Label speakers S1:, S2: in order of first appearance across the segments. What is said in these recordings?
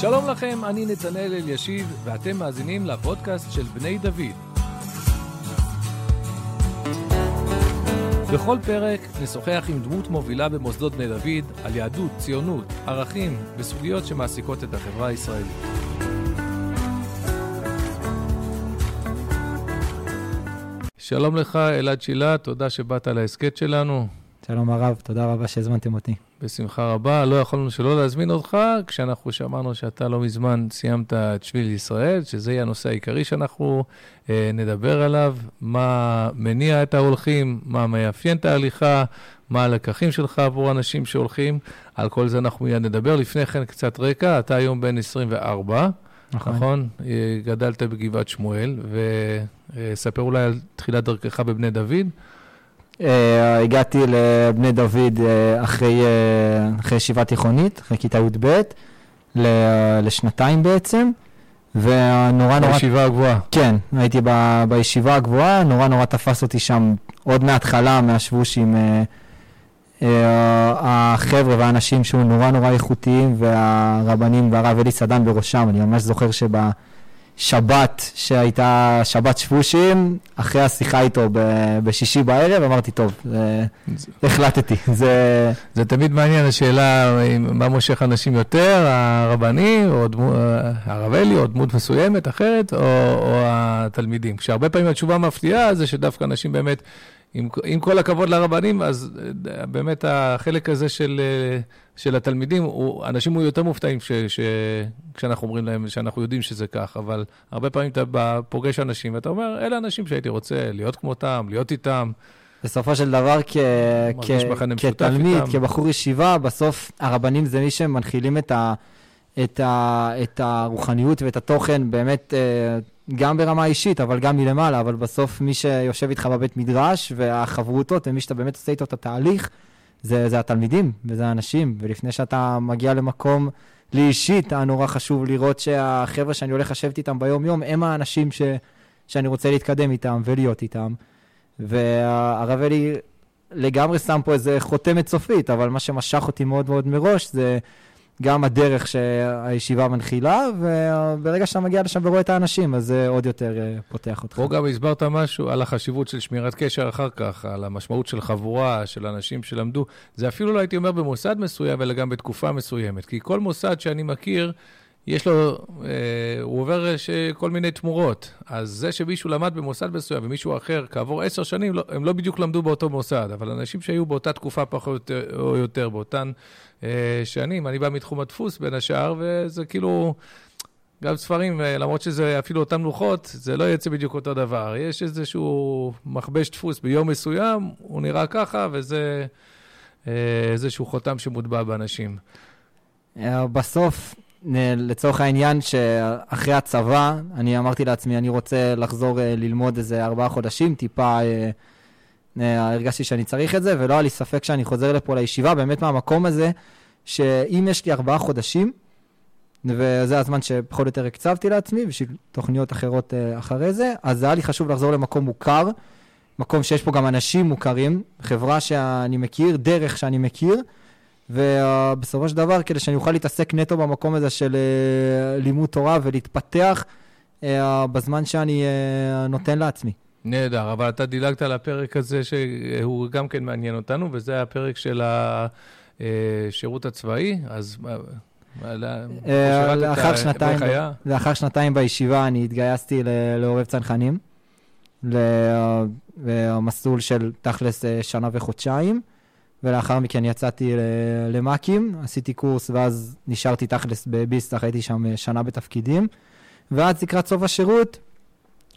S1: שלום לכם, אני נתנאל אלישיב, ואתם מאזינים לפודקאסט של בני דוד. בכל פרק נשוחח עם דמות מובילה במוסדות בני דוד על יהדות, ציונות, ערכים וסוגיות שמעסיקות את החברה הישראלית. שלום לך, אלעד שילה, תודה שבאת להסכת שלנו.
S2: שלום הרב, תודה רבה שהזמנתם אותי.
S1: בשמחה רבה. לא יכולנו שלא להזמין אותך, כשאנחנו שמענו שאתה לא מזמן סיימת את שביל ישראל, שזה יהיה הנושא העיקרי שאנחנו אה, נדבר עליו, מה מניע את ההולכים, מה מאפיין את ההליכה, מה הלקחים שלך עבור אנשים שהולכים. על כל זה אנחנו מיד נדבר. לפני כן קצת רקע, אתה היום בן 24. נכון. נכון? אה, גדלת בגבעת שמואל, וספר אולי על תחילת דרכך בבני דוד.
S2: Uh, הגעתי לבני דוד uh, אחרי, uh, אחרי ישיבה תיכונית, אחרי כיתה י"ב, לשנתיים בעצם, ונורא נורא...
S1: בישיבה הגבוהה.
S2: כן, הייתי ב, בישיבה הגבוהה, נורא נורא תפס אותי שם עוד מההתחלה, מהשבושים, uh, uh, החבר'ה והאנשים שהיו נורא נורא איכותיים, והרבנים והרב אלי סדן בראשם, אני ממש זוכר שב... שבת שהייתה שבת שבושים, אחרי השיחה איתו בשישי בערב, אמרתי, טוב, החלטתי. זה...
S1: זה תמיד מעניין, השאלה מה מושך אנשים יותר, הרבני, או דמו, הרב אלי, או דמות מסוימת אחרת, או, או התלמידים. כשהרבה פעמים התשובה מפתיעה זה שדווקא אנשים באמת... עם, עם כל הכבוד לרבנים, אז אה, באמת החלק הזה של, אה, של התלמידים, הוא, אנשים היו יותר מופתעים ש, ש, כשאנחנו אומרים להם שאנחנו יודעים שזה כך, אבל הרבה פעמים אתה פוגש אנשים ואתה אומר, אלה אנשים שהייתי רוצה להיות כמותם, להיות איתם.
S2: בסופו של דבר, כ, כ, כתלמיד, איתם. כבחור ישיבה, בסוף הרבנים זה מי שמנחילים את, ה, את, ה, את הרוחניות ואת התוכן באמת... אה, גם ברמה אישית, אבל גם מלמעלה, אבל בסוף מי שיושב איתך בבית מדרש, והחברותות, ומי שאתה באמת עושה איתו את התהליך, זה, זה התלמידים, וזה האנשים. ולפני שאתה מגיע למקום, לי אישית, היה נורא חשוב לראות שהחבר'ה שאני הולך לשבת איתם ביום-יום, הם האנשים ש, שאני רוצה להתקדם איתם ולהיות איתם. והרב אלי לגמרי שם פה איזה חותמת סופית, אבל מה שמשך אותי מאוד מאוד מראש זה... גם הדרך שהישיבה מנחילה, וברגע שאתה מגיע לשם ורואה את האנשים, אז זה עוד יותר אה, פותח אותך.
S1: פה גם הסברת משהו על החשיבות של שמירת קשר אחר כך, על המשמעות של חבורה, של אנשים שלמדו. זה אפילו לא הייתי אומר במוסד מסוים, אלא גם בתקופה מסוימת. כי כל מוסד שאני מכיר, יש לו, אה, הוא עובר ש, כל מיני תמורות. אז זה שמישהו למד במוסד מסוים ומישהו אחר, כעבור עשר שנים, לא, הם לא בדיוק למדו באותו מוסד, אבל אנשים שהיו באותה תקופה פחות או יותר, באותן אה, שנים, אני בא מתחום הדפוס בין השאר, וזה כאילו, גם ספרים, אה, למרות שזה אפילו אותן לוחות, זה לא יוצא בדיוק אותו דבר. יש איזשהו מכבש דפוס ביום מסוים, הוא נראה ככה, וזה אה, איזשהו חותם שמוטבע באנשים.
S2: אה, בסוף, לצורך העניין שאחרי הצבא, אני אמרתי לעצמי, אני רוצה לחזור אה, ללמוד איזה ארבעה חודשים, טיפה אה, אה, הרגשתי שאני צריך את זה, ולא היה לי ספק שאני חוזר לפה לישיבה, באמת מהמקום הזה, שאם יש לי ארבעה חודשים, וזה הזמן שפחות או יותר הקצבתי לעצמי, בשביל תוכניות אחרות אחרי זה, אז היה לי חשוב לחזור למקום מוכר, מקום שיש פה גם אנשים מוכרים, חברה שאני מכיר, דרך שאני מכיר, ובסופו של דבר, כדי שאני אוכל להתעסק נטו במקום הזה של אה, לימוד תורה ולהתפתח אה, בזמן שאני אה, נותן לעצמי.
S1: נהדר, אבל אתה דילגת על הפרק הזה שהוא גם כן מעניין אותנו, וזה הפרק של השירות הצבאי, אז...
S2: לאחר שנתיים, לאחר שנתיים בישיבה אני התגייסתי לעורב צנחנים, למסלול של תכלס שנה וחודשיים. ולאחר מכן יצאתי למאקים, עשיתי קורס, ואז נשארתי תכלס בביסטח, הייתי שם אה, שנה בתפקידים. ואז לקראת סוף השירות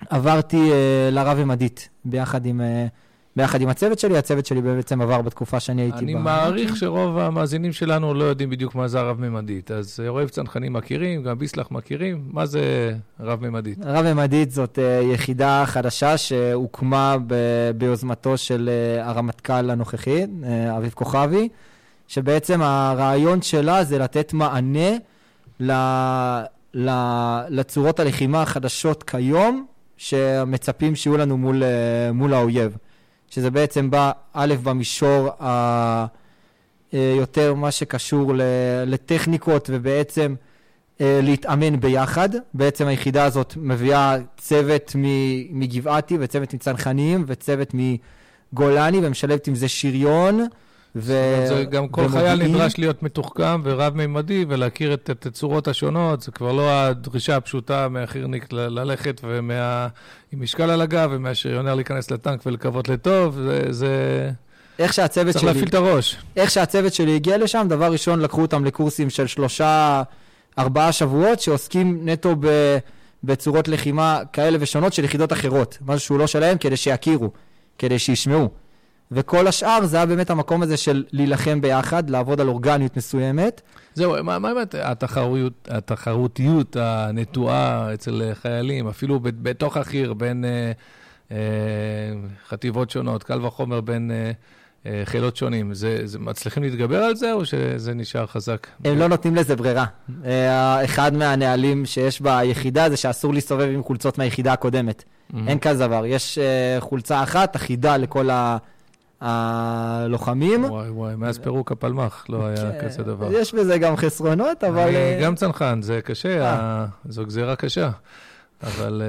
S2: עברתי uh, לרב עמדית, ביחד עם... Uh, ביחד עם הצוות שלי, הצוות שלי בעצם עבר בתקופה שאני הייתי בה.
S1: אני מעריך שרוב המאזינים שלנו לא יודעים בדיוק מה זה הרב-ממדית. אז אוהב צנחנים מכירים, גם ביסלח מכירים. מה זה רב-ממדית?
S2: רב-ממדית זאת uh, יחידה חדשה שהוקמה ביוזמתו של uh, הרמטכ"ל הנוכחי, אביב כוכבי, שבעצם הרעיון שלה זה לתת מענה. ל... לצורות הלחימה החדשות כיום, שמצפים שיהיו לנו מול, מול האויב. שזה בעצם בא, א', במישור ה... אה, מה שקשור לטכניקות ובעצם להתאמן ביחד. בעצם היחידה הזאת מביאה צוות מגבעתי וצוות מצנחנים וצוות מגולני ומשלבת עם זה שריון.
S1: ו... זה גם כל ומודיעין. חייל נדרש להיות מתוחכם ורב-מימדי ולהכיר את התצורות השונות. זה כבר לא הדרישה הפשוטה מהחירניק ללכת ומה... עם משקל על הגב ומהשריונר להיכנס לטנק ולקוות לטוב. זה... זה...
S2: איך שהצוות
S1: שלי... צריך להפעיל את הראש.
S2: איך שהצוות שלי הגיע לשם, דבר ראשון, לקחו אותם לקורסים של שלושה, ארבעה שבועות, שעוסקים נטו ב... בצורות לחימה כאלה ושונות של יחידות אחרות. משהו שהוא לא שלהם, כדי שיכירו, כדי שישמעו. וכל השאר זה היה באמת המקום הזה של להילחם ביחד, לעבוד על אורגניות מסוימת.
S1: זהו, מה באמת התחרות, התחרותיות הנטועה אצל חיילים, אפילו בתוך החי"ר, בין אה, אה, חטיבות שונות, קל וחומר בין... אה, אה, חילות שונים. זה, זה מצליחים להתגבר על זה, או שזה נשאר חזק?
S2: הם לא נותנים לזה ברירה. אה, אחד מהנהלים שיש ביחידה זה שאסור להסתובב עם חולצות מהיחידה הקודמת. Mm-hmm. אין כזה דבר. יש אה, חולצה אחת אחידה לכל ה... הלוחמים.
S1: וואי וואי, מאז פירוק הפלמ"ח לא היה כן, כזה דבר.
S2: יש בזה גם חסרונות, אבל... אני
S1: גם צנחן, זה קשה, זו גזירה קשה. אבל...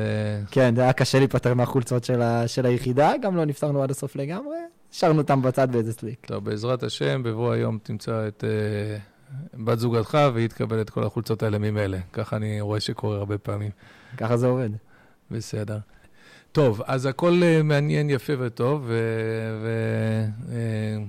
S2: כן, זה היה קשה להיפטר מהחולצות של היחידה, גם לא נפטרנו עד הסוף לגמרי. השארנו אותם בצד באיזה סליק.
S1: טוב, בעזרת השם, בבוא היום תמצא את בת זוגתך, והיא תקבל את כל החולצות האלה ממילא. ככה אני רואה שקורה הרבה פעמים.
S2: ככה זה עובד.
S1: בסדר. טוב, אז הכל uh, מעניין, יפה וטוב,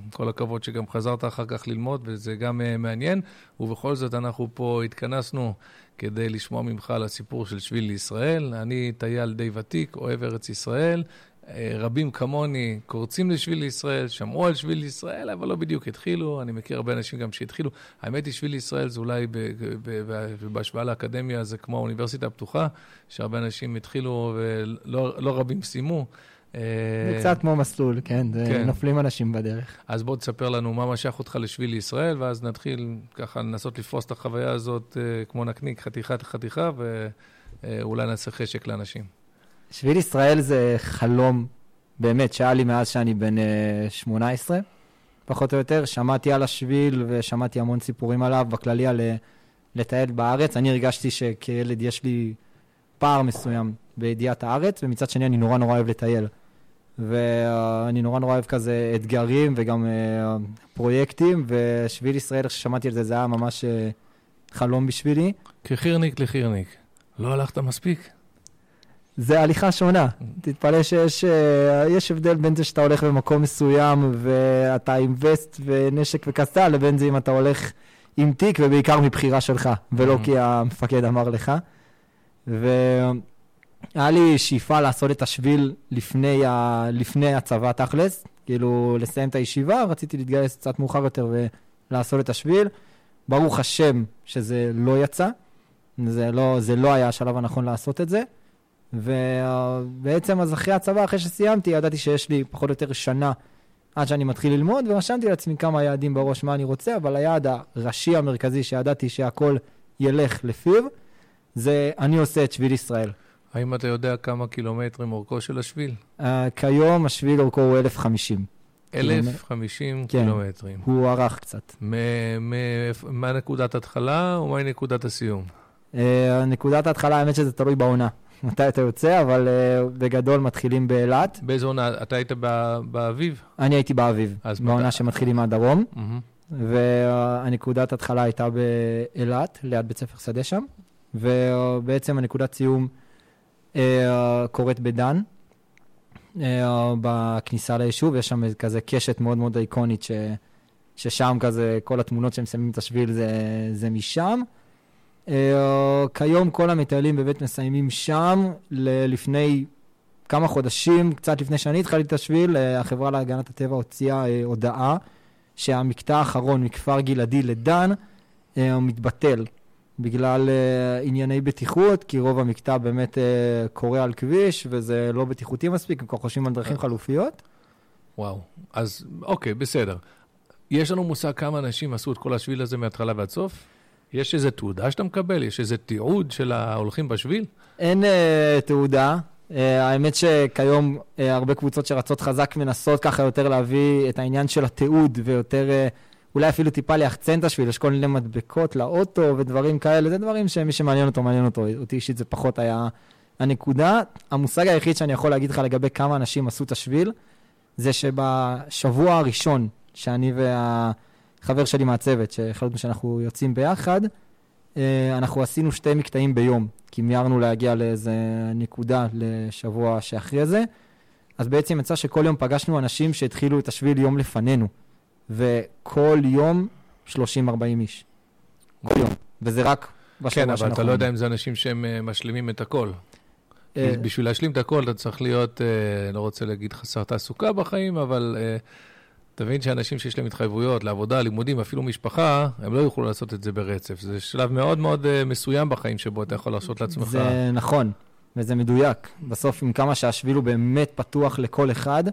S1: וכל uh, הכבוד שגם חזרת אחר כך ללמוד, וזה גם uh, מעניין. ובכל זאת, אנחנו פה התכנסנו כדי לשמוע ממך על הסיפור של שביל לישראל. אני טייל די ותיק, אוהב ארץ ישראל, אה, רבים כמוני קורצים לשביל לישראל, שמעו על שביל לישראל, אבל לא בדיוק התחילו. אני מכיר הרבה אנשים גם שהתחילו. האמת היא, שביל לישראל זה אולי, בהשוואה לאקדמיה, זה כמו האוניברסיטה הפתוחה, שהרבה אנשים התחילו ולא לא רבים סיימו.
S2: אה, זה קצת כמו מסלול, כן, כן, נופלים אנשים בדרך.
S1: אז בוא תספר לנו מה משך אותך לשביל לישראל, ואז נתחיל ככה לנסות לפרוס את החוויה הזאת אה, כמו נקניק, חתיכה-חתיכה, ואולי נעשה חשק לאנשים.
S2: שביל ישראל זה חלום, באמת, שהיה לי מאז שאני בן 18, אה, פחות או יותר. שמעתי על השביל ושמעתי המון סיפורים עליו, בכללי על אה, לטייל בארץ. אני הרגשתי שכילד יש לי פער מסוים בידיעת הארץ, ומצד שני אני נורא נורא אוהב לטייל. ואני נורא נורא אוהב כזה אתגרים וגם uh, פרויקטים, ושביל ישראל, איך ששמעתי על זה, זה היה ממש חלום בשבילי.
S1: כחירניק לחירניק. לא הלכת מספיק?
S2: זה הליכה שונה. תתפלא שיש uh, הבדל בין זה שאתה הולך במקום מסוים ואתה עם וסט ונשק וקסדה, לבין זה אם אתה הולך עם תיק ובעיקר מבחירה שלך, ולא mm-hmm. כי המפקד אמר לך. והיה לי שאיפה לעשות את השביל לפני, ה... לפני הצבא תכלס, כאילו לסיים את הישיבה, רציתי להתגייס קצת מאוחר יותר ולעשות את השביל. ברוך השם שזה לא יצא, זה לא, זה לא היה השלב הנכון לעשות את זה. ובעצם אז אחרי הצבא, אחרי שסיימתי, ידעתי שיש לי פחות או יותר שנה עד שאני מתחיל ללמוד, ורשמתי לעצמי כמה יעדים בראש מה אני רוצה, אבל היעד הראשי המרכזי שידעתי שהכל ילך לפיו, זה אני עושה את שביל ישראל.
S1: האם אתה יודע כמה קילומטרים אורכו של השביל?
S2: Uh, כיום השביל אורכו הוא 1,050.
S1: 1,050 כן, קילומטרים.
S2: הוא ארך קצת.
S1: מה נקודת התחלה ומהי נקודת הסיום?
S2: Uh, נקודת ההתחלה, האמת שזה תלוי בעונה. מתי אתה יוצא, אבל uh, בגדול מתחילים באילת.
S1: באיזו עונה? אתה היית באביב?
S2: אני הייתי באביב, בעונה מת... שמתחילים מהדרום. Mm-hmm. והנקודת התחלה הייתה באילת, ליד בית ספר שדה שם, ובעצם הנקודת סיום uh, קורית בדן, uh, בכניסה ליישוב, יש שם כזה קשת מאוד מאוד איקונית, ש, ששם כזה כל התמונות שהם שמים את השביל זה, זה משם. אה, כיום כל המטיילים באמת מסיימים שם. לפני כמה חודשים, קצת לפני שאני התחלתי את השביל, אה, החברה להגנת הטבע הוציאה אה, הודעה שהמקטע האחרון מכפר גלעדי לדן מתבטל בגלל ענייני בטיחות, כי רוב המקטע באמת קורה על כביש וזה לא בטיחותי מספיק, הם כבר חושבים על דרכים חלופיות.
S1: וואו, אז אוקיי, בסדר. יש לנו מושג כמה אנשים עשו את כל השביל הזה מההתחלה ועד סוף? יש איזה תעודה שאתה מקבל? יש איזה תיעוד של ההולכים בשביל?
S2: אין uh, תעודה. Uh, האמת שכיום uh, הרבה קבוצות שרצות חזק מנסות ככה יותר להביא את העניין של התיעוד ויותר uh, אולי אפילו טיפה ליחצן את השביל, יש כל מיני מדבקות לאוטו ודברים כאלה, זה דברים שמי שמעניין אותו, מעניין אותו. אותי אישית זה פחות היה הנקודה. המושג היחיד שאני יכול להגיד לך לגבי כמה אנשים עשו את השביל, זה שבשבוע הראשון שאני והחבר שלי מהצוות, שהחלטנו שאנחנו יוצאים ביחד, אה, אנחנו עשינו שתי מקטעים ביום, כי מיהרנו להגיע לאיזה נקודה לשבוע שאחרי זה. אז בעצם יצא שכל יום פגשנו אנשים שהתחילו את השביל יום לפנינו. וכל יום 30-40 איש. כל יום. וזה רק
S1: בשבוע כן, אבל אתה לא יודע אם זה אנשים שהם uh, משלימים את הכל. אה, בשביל להשלים את הכל אתה צריך להיות, לא רוצה להגיד חסר תעסוקה בחיים, אבל תבין שאנשים שיש להם התחייבויות לעבודה, לימודים, אפילו משפחה, הם לא יוכלו לעשות את זה ברצף. זה שלב מאוד מאוד uh, מסוים בחיים שבו אתה יכול לעשות לעצמך.
S2: זה נכון, וזה מדויק. בסוף, עם כמה שהשביל הוא באמת פתוח לכל אחד,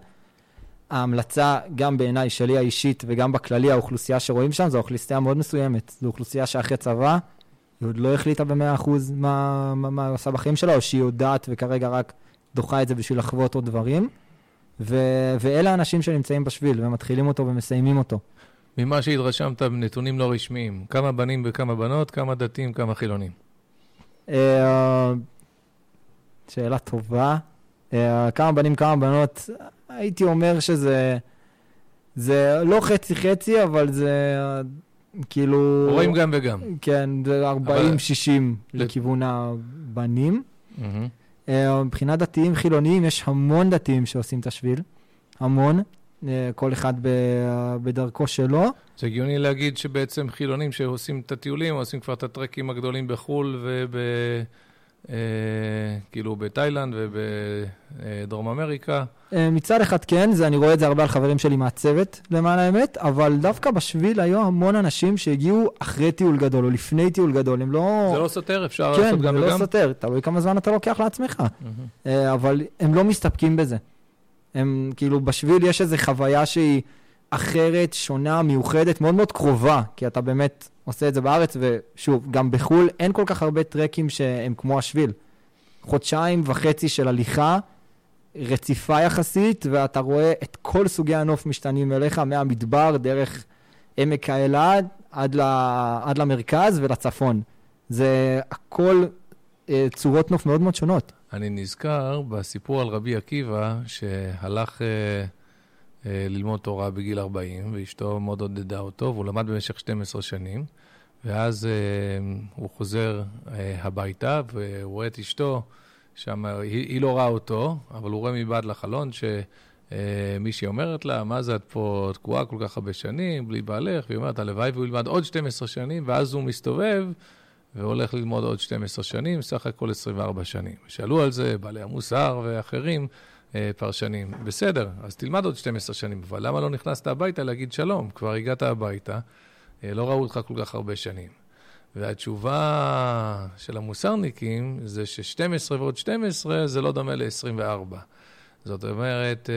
S2: ההמלצה, גם בעיניי, שלי האישית וגם בכללי, האוכלוסייה שרואים שם, זו אוכלוסייה מאוד מסוימת. זו אוכלוסייה שאחרי צבא, היא עוד לא החליטה במאה אחוז מה, מה, מה עושה בחיים שלה, או שהיא יודעת וכרגע רק דוחה את זה בשביל לחוות עוד דברים. ו, ואלה האנשים שנמצאים בשביל, ומתחילים אותו ומסיימים אותו.
S1: ממה שהתרשמת בנתונים לא רשמיים, כמה בנים וכמה בנות, כמה דתיים, כמה חילונים?
S2: אה, שאלה טובה. אה, כמה בנים, כמה בנות, הייתי אומר שזה... זה לא חצי-חצי, אבל זה כאילו...
S1: רואים גם וגם.
S2: כן, זה 40-60 לכיוון הבנים. Mm-hmm. מבחינת דתיים חילוניים, יש המון דתיים שעושים את השביל. המון. אה, כל אחד בדרכו שלו.
S1: זה הגיוני להגיד שבעצם חילונים שעושים את הטיולים, עושים כבר את הטרקים הגדולים בחו"ל וב... אה, כאילו בתאילנד ובדרום אמריקה.
S2: אה, מצד אחד כן, זה, אני רואה את זה הרבה על חברים שלי מהצוות, למען האמת, אבל דווקא בשביל היו המון אנשים שהגיעו אחרי טיול גדול או לפני טיול גדול, הם לא...
S1: זה לא סותר, אפשר
S2: כן,
S1: לעשות גם וגם?
S2: כן, זה לא סותר, תלוי כמה זמן אתה לוקח לעצמך. Mm-hmm. אבל הם לא מסתפקים בזה. הם, כאילו, בשביל יש איזו חוויה שהיא אחרת, שונה, מיוחדת, מאוד מאוד קרובה, כי אתה באמת עושה את זה בארץ, ושוב, גם בחו"ל אין כל כך הרבה טרקים שהם כמו השביל. חודשיים וחצי של הליכה, רציפה יחסית, ואתה רואה את כל סוגי הנוף משתנים אליך, מהמדבר, דרך עמק האלעד, עד. עד למרכז ולצפון. זה הכל אה, צורות נוף מאוד מאוד שונות.
S1: אני נזכר בסיפור על רבי עקיבא, שהלך... אה... אה, ללמוד תורה בגיל 40, ואשתו מאוד עודדה אותו, והוא למד במשך 12 שנים, ואז אה, הוא חוזר אה, הביתה, והוא רואה את אשתו, שם, היא, היא לא רואה אותו, אבל הוא רואה מבעד לחלון שמישהי אומרת לה, מה זה את פה תקועה כל כך הרבה שנים, בלי בעלך, והיא אומרת, הלוואי והוא ילמד עוד 12 שנים, ואז הוא מסתובב והולך ללמוד עוד 12 שנים, סך הכל 24 שנים. שאלו על זה בעלי המוסר ואחרים, פרשנים. בסדר, אז תלמד עוד 12 שנים, אבל למה לא נכנסת הביתה להגיד שלום? כבר הגעת הביתה, אה, לא ראו אותך כל כך הרבה שנים. והתשובה של המוסרניקים זה ש-12 ועוד 12 זה לא דומה ל-24. זאת אומרת,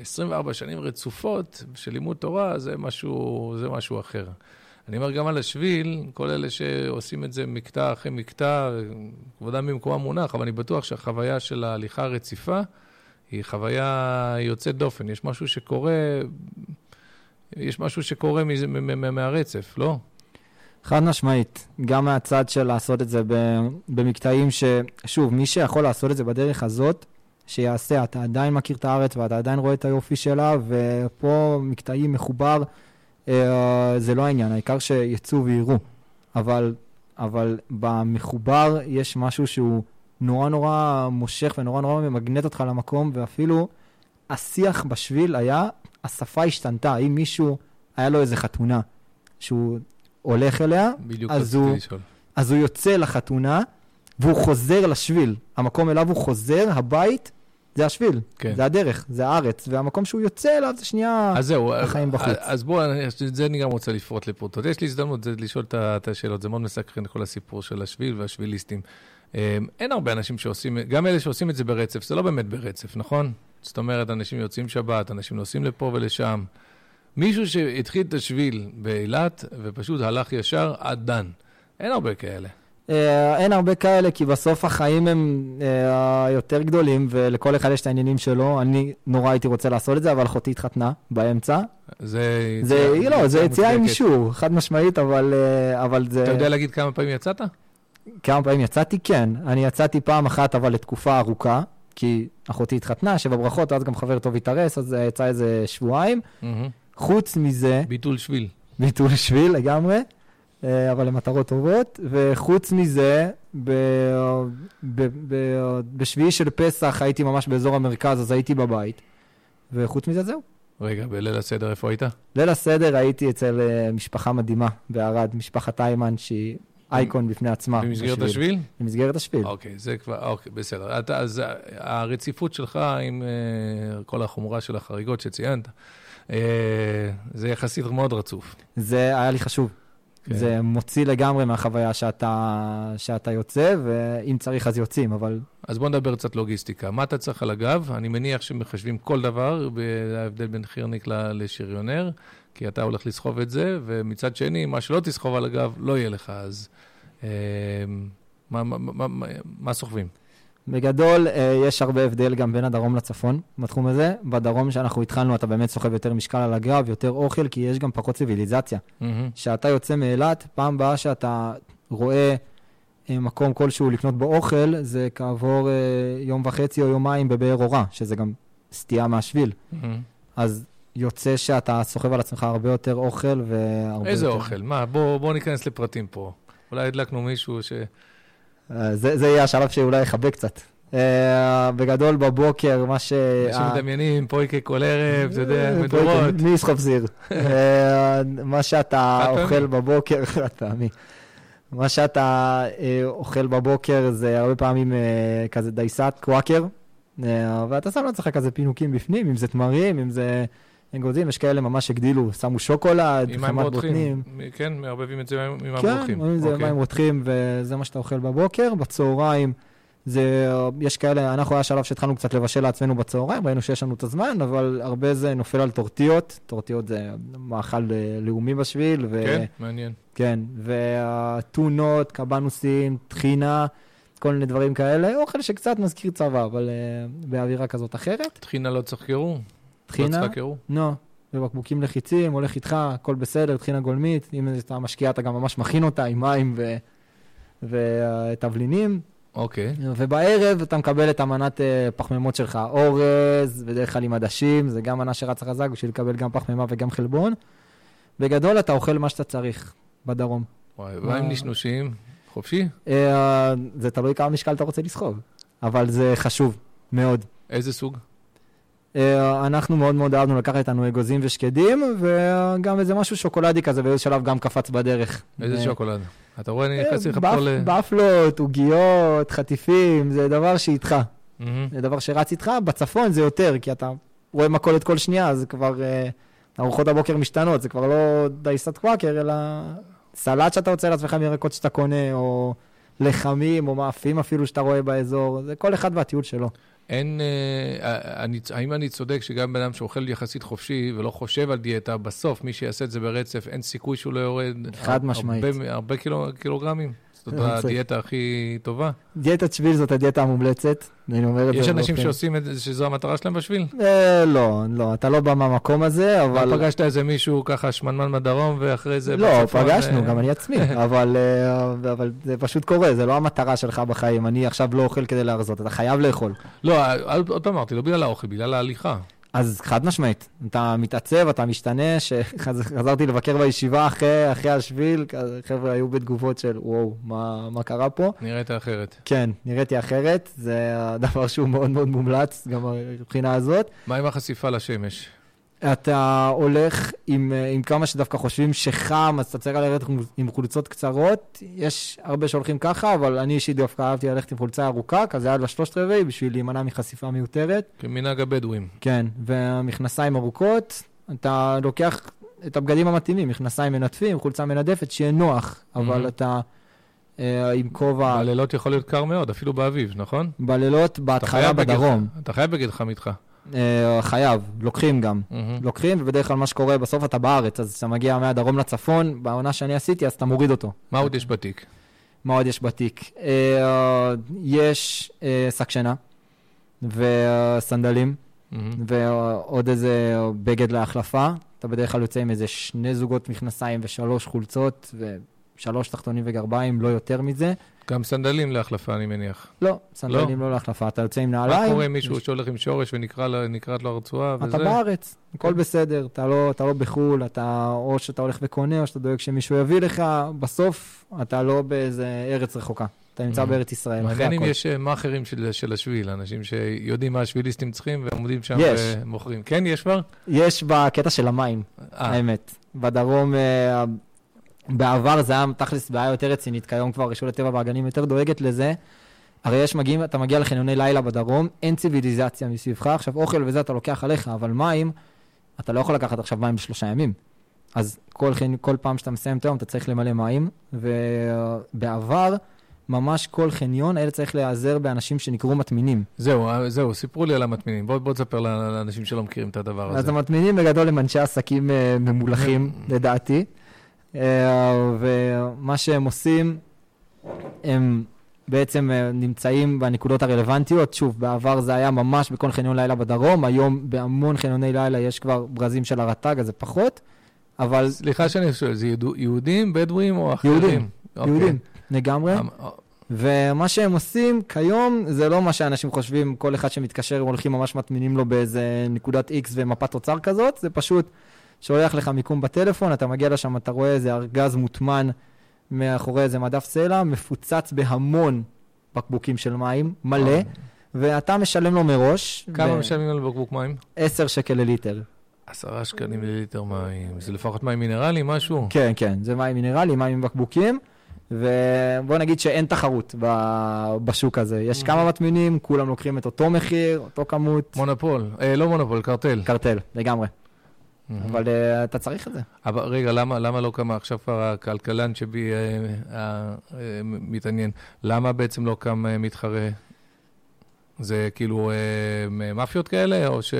S1: 24 אה, שנים רצופות של לימוד תורה זה משהו, זה משהו אחר. אני אומר גם על השביל, כל אלה שעושים את זה מקטע אחרי מקטע, כבודם במקומם מונח, אבל אני בטוח שהחוויה של ההליכה הרציפה היא חוויה יוצאת דופן. יש משהו שקורה, יש משהו שקורה מהרצף, לא?
S2: חד משמעית, גם מהצד של לעשות את זה במקטעים ששוב, מי שיכול לעשות את זה בדרך הזאת, שיעשה, אתה עדיין מכיר את הארץ ואתה עדיין רואה את היופי שלה, ופה מקטעים מחובר. אה, זה לא העניין, העיקר שיצאו ויראו. אבל, אבל במחובר יש משהו שהוא נורא נורא מושך ונורא נורא ממגנט אותך למקום, ואפילו השיח בשביל היה, השפה השתנתה. אם מישהו, היה לו איזה חתונה שהוא הולך אליה, אז הוא, אז הוא יוצא לחתונה, והוא חוזר לשביל. המקום אליו הוא חוזר, הבית, זה השביל, כן. זה הדרך, זה הארץ, והמקום שהוא יוצא אליו זה שנייה
S1: אז זהו,
S2: החיים בחוץ.
S1: אז בואו, זה אני גם רוצה לפרוט לפרוטות. יש לי הזדמנות לשאול את השאלות, זה מאוד מסקרן כל הסיפור של השביל והשביליסטים. אמ, אין הרבה אנשים שעושים, גם אלה שעושים את זה ברצף, זה לא באמת ברצף, נכון? זאת אומרת, אנשים יוצאים שבת, אנשים נוסעים לפה ולשם. מישהו שהתחיל את השביל באילת ופשוט הלך ישר עד דן. אין הרבה כאלה.
S2: אה, אין הרבה כאלה, כי בסוף החיים הם אה, יותר גדולים, ולכל אחד יש את העניינים שלו. אני נורא הייתי רוצה לעשות את זה, אבל אחותי התחתנה באמצע.
S1: זה
S2: יציאה לא, זה יציאה עם אישור, חד משמעית, אבל, אה, אבל זה...
S1: אתה יודע להגיד כמה פעמים יצאת?
S2: כמה פעמים יצאתי? כן. אני יצאתי פעם אחת, אבל לתקופה ארוכה, כי אחותי התחתנה, שבע ברכות, אז גם חבר טוב התארס, אז יצא איזה שבועיים. חוץ מזה...
S1: ביטול שביל.
S2: ביטול שביל לגמרי. אה, אבל למטרות טובות. וחוץ מזה, בשביעי של פסח הייתי ממש באזור המרכז, אז הייתי בבית. וחוץ מזה, זהו.
S1: רגע, בליל הסדר איפה היית?
S2: ליל הסדר הייתי אצל אה, משפחה מדהימה בערד, משפחת איימן, שהיא אייקון בפני עצמה.
S1: במסגרת השביל?
S2: במסגרת השביל.
S1: אוקיי, זה כבר, אוקיי, בסדר. אתה, אז הרציפות שלך עם uh, כל החומרה של החריגות שציינת, uh, זה יחסית מאוד רצוף.
S2: זה היה לי חשוב. כן. זה מוציא לגמרי מהחוויה שאתה, שאתה יוצא, ואם צריך אז יוצאים, אבל...
S1: אז בוא נדבר קצת לוגיסטיקה. מה אתה צריך על הגב? אני מניח שמחשבים כל דבר, בהבדל בין חירניק לשריונר, כי אתה הולך לסחוב את זה, ומצד שני, מה שלא תסחוב על הגב, לא יהיה לך, אז אה, מה, מה, מה, מה, מה סוחבים?
S2: בגדול, אה, יש הרבה הבדל גם בין הדרום לצפון בתחום הזה. בדרום שאנחנו התחלנו, אתה באמת סוחב יותר משקל על הגרב, יותר אוכל, כי יש גם פחות ציוויליזציה. כשאתה mm-hmm. יוצא מאילת, פעם באה שאתה רואה אה, מקום כלשהו לקנות בו אוכל, זה כעבור אה, יום וחצי או יומיים בבאר אורה, שזה גם סטייה מהשביל. Mm-hmm. אז יוצא שאתה סוחב על עצמך הרבה יותר אוכל והרבה
S1: איזה
S2: יותר...
S1: אוכל? מה, בוא, בוא ניכנס לפרטים פה. אולי הדלקנו מישהו ש...
S2: אה, זה, זה יהיה השלב שאולי יחבק קצת. Uh, בגדול בבוקר, מה ש...
S1: אנשים מדמיינים, פויקה כל ערב, אתה יודע, אה, מדורות.
S2: מי יסחוב סיר? מה שאתה אוכל בבוקר, חד פעמי. מה שאתה אוכל בבוקר זה הרבה פעמים כזה דייסת קוואקר, ואתה שם לעצמך כזה פינוקים בפנים, אם זה תמרים, אם זה... אגוזים, יש כאלה ממש הגדילו, שמו שוקולד,
S1: חמת בוטנים. כן, מערבבים את זה עם מים
S2: רותחים. כן, זה אוקיי. מים רותחים, וזה מה שאתה אוכל בבוקר. בצהריים, זה, יש כאלה, אנחנו היה שלב שהתחלנו קצת לבשל לעצמנו בצהריים, ראינו שיש לנו את הזמן, אבל הרבה זה נופל על טורטיות. טורטיות זה מאכל אה, לאומי בשביל.
S1: ו... כן, מעניין.
S2: כן, והטונות, קבנוסים, טחינה. כל מיני דברים כאלה, אוכל שקצת מזכיר צבא, אבל uh, באווירה כזאת אחרת.
S1: טחינה לא צריך קירור?
S2: טחינה? לא צריכה קירור? לא. בבקבוקים לחיצים, הולך איתך, הכל בסדר, טחינה גולמית. אם אתה משקיע, אתה גם ממש מכין אותה עם מים ותבלינים.
S1: אוקיי. Okay.
S2: ובערב אתה מקבל את המנת אה, פחמימות שלך, אורז, בדרך כלל עם עדשים, זה גם מנה שרצה חזק בשביל לקבל גם פחמימה וגם חלבון. בגדול אתה אוכל מה שאתה צריך בדרום.
S1: וואי, מה עם נשנושים? חופשי?
S2: אה, זה תלוי כמה משקל אתה רוצה לסחוב, אבל זה חשוב מאוד.
S1: איזה סוג?
S2: אה, אנחנו מאוד מאוד אהבנו לקחת איתנו אגוזים ושקדים, וגם איזה משהו שוקולדי כזה, באיזה שלב גם קפץ בדרך.
S1: איזה שוקולד? אתה רואה, אני נכנסתי לך
S2: פה ל... בפלות, עוגיות, חטיפים, זה דבר שאיתך. זה דבר שרץ איתך. בצפון זה יותר, כי אתה רואה מכולת כל שנייה, אז כבר אה, ארוחות הבוקר משתנות, זה כבר לא דייסת קוואקר, אלא סלט שאתה רוצה לעצמך מירקות שאתה קונה, או לחמים, או מאפים אפילו שאתה רואה באזור, זה כל אחד והטיול שלו.
S1: אין, אה, אני, האם אני צודק שגם בן אדם שאוכל יחסית חופשי ולא חושב על דיאטה, בסוף מי שיעשה את זה ברצף, אין סיכוי שהוא לא יורד
S2: חד משמעית.
S1: הרבה, הרבה קילו, קילוגרמים? זאת הדיאטה הכי טובה.
S2: דיאטת שביל זאת הדיאטה המומלצת, אני אומר את
S1: זה. יש אנשים שעושים את זה, שזו המטרה שלהם בשביל?
S2: אה, לא, לא, אתה לא בא מהמקום הזה, אבל...
S1: לא פגשת איזה מישהו ככה שמנמן בדרום, ואחרי זה...
S2: לא, פגשנו, אה, גם אני עצמי, אבל זה פשוט קורה, זה לא המטרה שלך בחיים. אני עכשיו לא אוכל כדי להרזות, אתה חייב לאכול.
S1: לא, עוד פעם אמרתי, לא בגלל האוכל, בגלל ההליכה.
S2: אז חד משמעית, אתה מתעצב, אתה משתנה, שחזרתי לבקר בישיבה אחרי, אחרי השביל, חבר'ה היו בתגובות של וואו, מה, מה קרה פה?
S1: נראית אחרת.
S2: כן, נראיתי אחרת, זה הדבר שהוא מאוד מאוד מומלץ, גם מבחינה הזאת.
S1: מה עם החשיפה לשמש?
S2: אתה הולך עם, עם כמה שדווקא חושבים שחם, אז אתה צריך ללכת עם חולצות קצרות. יש הרבה שהולכים ככה, אבל אני אישית דווקא אהבתי ללכת עם חולצה ארוכה, כזה עד לשלושת רבעי, בשביל להימנע מחשיפה מיותרת.
S1: כמנהג הבדואים.
S2: כן, והמכנסיים ארוכות, אתה לוקח את הבגדים המתאימים, מכנסיים מנדפים, חולצה מנדפת, שיהיה נוח, אבל mm-hmm. אתה... אה, עם כובע...
S1: בלילות יכול להיות קר מאוד, אפילו באביב, נכון?
S2: בלילות, בהתחלה בדרום.
S1: אתה חייב בגד חם איתך.
S2: אה, חייב, לוקחים גם. Mm-hmm. לוקחים, ובדרך כלל מה שקורה, בסוף אתה בארץ, אז אתה מגיע מהדרום לצפון, בעונה שאני עשיתי, אז אתה מוריד אותו.
S1: מה עוד יש בתיק?
S2: מה עוד יש בתיק? אה, יש אה, שק שינה וסנדלים, mm-hmm. ועוד איזה בגד להחלפה. אתה בדרך כלל יוצא עם איזה שני זוגות מכנסיים ושלוש חולצות ושלוש תחתונים וגרביים, לא יותר מזה.
S1: גם סנדלים להחלפה, אני מניח.
S2: לא, סנדלים לא, לא להחלפה. אתה יוצא עם נעליים.
S1: מה קורה עם מישהו יש... שהולך עם שורש ונקראת לו הרצועה
S2: וזה? אתה בארץ, הכל כן. בסדר. אתה לא, אתה לא בחו"ל, אתה או שאתה הולך וקונה, או שאתה דואג שמישהו יביא לך. בסוף, אתה לא באיזה ארץ רחוקה. אתה נמצא mm-hmm. בארץ ישראל,
S1: מעניין אם יש אה, מאכערים של, של השביל, אנשים שיודעים מה השביליסטים צריכים ועומדים שם יש. ומוכרים. כן, יש כבר?
S2: יש בקטע של המים, 아. אה. האמת. בדרום, אה, בעבר זה היה תכלס בעיה יותר רצינית, כיום כבר רשות הטבע והגנים יותר דואגת לזה. הרי יש מגיעים, אתה מגיע לחניוני לילה בדרום, אין ציוויליזציה מסביבך, עכשיו אוכל וזה אתה לוקח עליך, אבל מים, אתה לא יכול לקחת עכשיו מים בשלושה ימים. אז כל, כל פעם שאתה מסיים את היום אתה צריך למלא מים, ובעבר... ממש כל חניון, הילד צריך להיעזר באנשים שנקראו מטמינים.
S1: זהו, זהו, סיפרו לי על המטמינים. בוא, בוא תספר לאנשים שלא מכירים את הדבר הזה.
S2: אז המטמינים בגדול הם אנשי עסקים uh, ממולחים, לדעתי. Uh, ומה שהם עושים, הם בעצם uh, נמצאים בנקודות הרלוונטיות. שוב, בעבר זה היה ממש בכל חניון לילה בדרום, היום בהמון חניוני לילה יש כבר ברזים של הרט"ג, אז זה פחות, אבל...
S1: סליחה שאני שואל, זה יהודים, בדואים או אחרים?
S2: יהודים, okay. יהודים. לגמרי. אמ, אה. ומה שהם עושים כיום, זה לא מה שאנשים חושבים, כל אחד שמתקשר, הם הולכים ממש מטמינים לו באיזה נקודת X ומפת תוצר כזאת, זה פשוט שולח לך מיקום בטלפון, אתה מגיע לשם, אתה רואה איזה ארגז מוטמן מאחורי איזה מדף סלע, מפוצץ בהמון בקבוקים של מים, מלא. ואתה משלם לו מראש.
S1: כמה ו... משלמים על בקבוק מים?
S2: 10 שקל לליטר.
S1: עשרה שקלים לליטר מים, זה לפחות מים מינרליים, משהו?
S2: כן, כן, זה מים מינרליים, מים עם בקבוקים. ובוא נגיד שאין תחרות בשוק הזה. יש mm-hmm. כמה מטמינים, כולם לוקחים את אותו מחיר, אותו כמות.
S1: מונופול, אה, לא מונופול, קרטל.
S2: קרטל, לגמרי. Mm-hmm. אבל uh, אתה צריך את זה.
S1: אבל רגע, למה, למה לא קם עכשיו כבר הכלכלן שבי uh, uh, uh, מתעניין? למה בעצם לא קם uh, מתחרה? זה כאילו uh, מאפיות כאלה, או ש...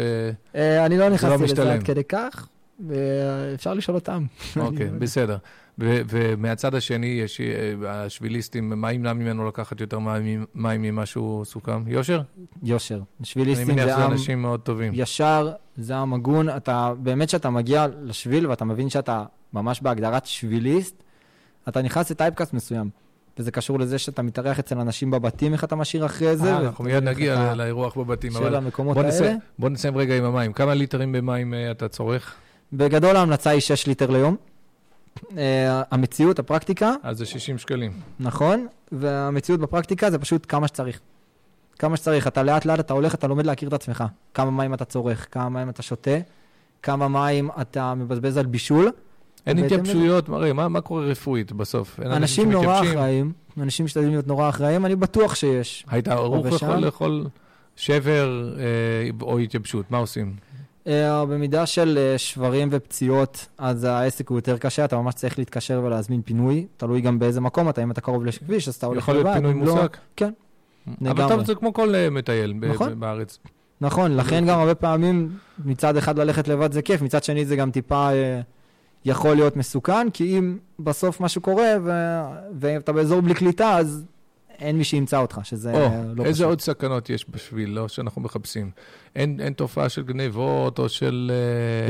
S2: Uh, אני לא, לא נכנסתי לא לזה עד כדי כך, ואפשר לשאול אותם.
S1: אוקיי, okay, בסדר. ומהצד השני, יש אה, השביליסטים, מה ימנע ממנו לקחת יותר מים, מים ממה שהוא סוכם? יושר?
S2: יושר. שביליסטים זה עם...
S1: אני מניח שזה אנשים מאוד טובים.
S2: ישר, זה עם הגון. אתה, באמת שאתה מגיע לשביל ואתה מבין שאתה ממש בהגדרת שביליסט, אתה נכנס לטייפקאסט מסוים. וזה קשור לזה שאתה מתארח אצל אנשים בבתים, איך אתה משאיר אחרי זה.
S1: אה, אנחנו מיד נגיע לאירוח בבתים.
S2: של המקומות האלה.
S1: בוא נסיים רגע עם המים. כמה ליטרים במים אה, אתה צורך?
S2: בגדול ההמלצה היא 6 ליטר ליום. Uh, המציאות, הפרקטיקה...
S1: אז זה 60 שקלים.
S2: נכון, והמציאות בפרקטיקה זה פשוט כמה שצריך. כמה שצריך. אתה לאט לאט, אתה הולך, אתה לומד להכיר את עצמך. כמה מים אתה צורך, כמה מים אתה שותה, כמה מים אתה מבזבז על בישול.
S1: אין התייבשויות, הרי מה, מה קורה רפואית בסוף?
S2: אנשים נורא אחראים, אנשים משתדלים להיות נורא אחראים, אני בטוח שיש.
S1: היית ערוך לאכול שבר אה, או התייבשות, מה עושים?
S2: Uh, במידה של uh, שברים ופציעות, אז העסק הוא יותר קשה, אתה ממש צריך להתקשר ולהזמין פינוי, תלוי גם באיזה מקום אתה, אם אתה קרוב לכביש, אז אתה הולך
S1: לבד. יכול להיות פינוי לא- מוסק?
S2: כן,
S1: לגמרי. אבל זה כמו כל uh, מטייל נכון. בארץ.
S2: נכון, לכן גם הרבה פעמים מצד אחד ללכת לבד זה כיף, מצד שני זה גם טיפה יכול להיות מסוכן, כי אם בסוף משהו קורה ואתה באזור בלי קליטה, אז אין מי שימצא אותך, שזה או, לא
S1: פשוט. איזה עוד סכנות יש בשביל, לא שאנחנו מחפשים? אין, אין תופעה של גנבות או של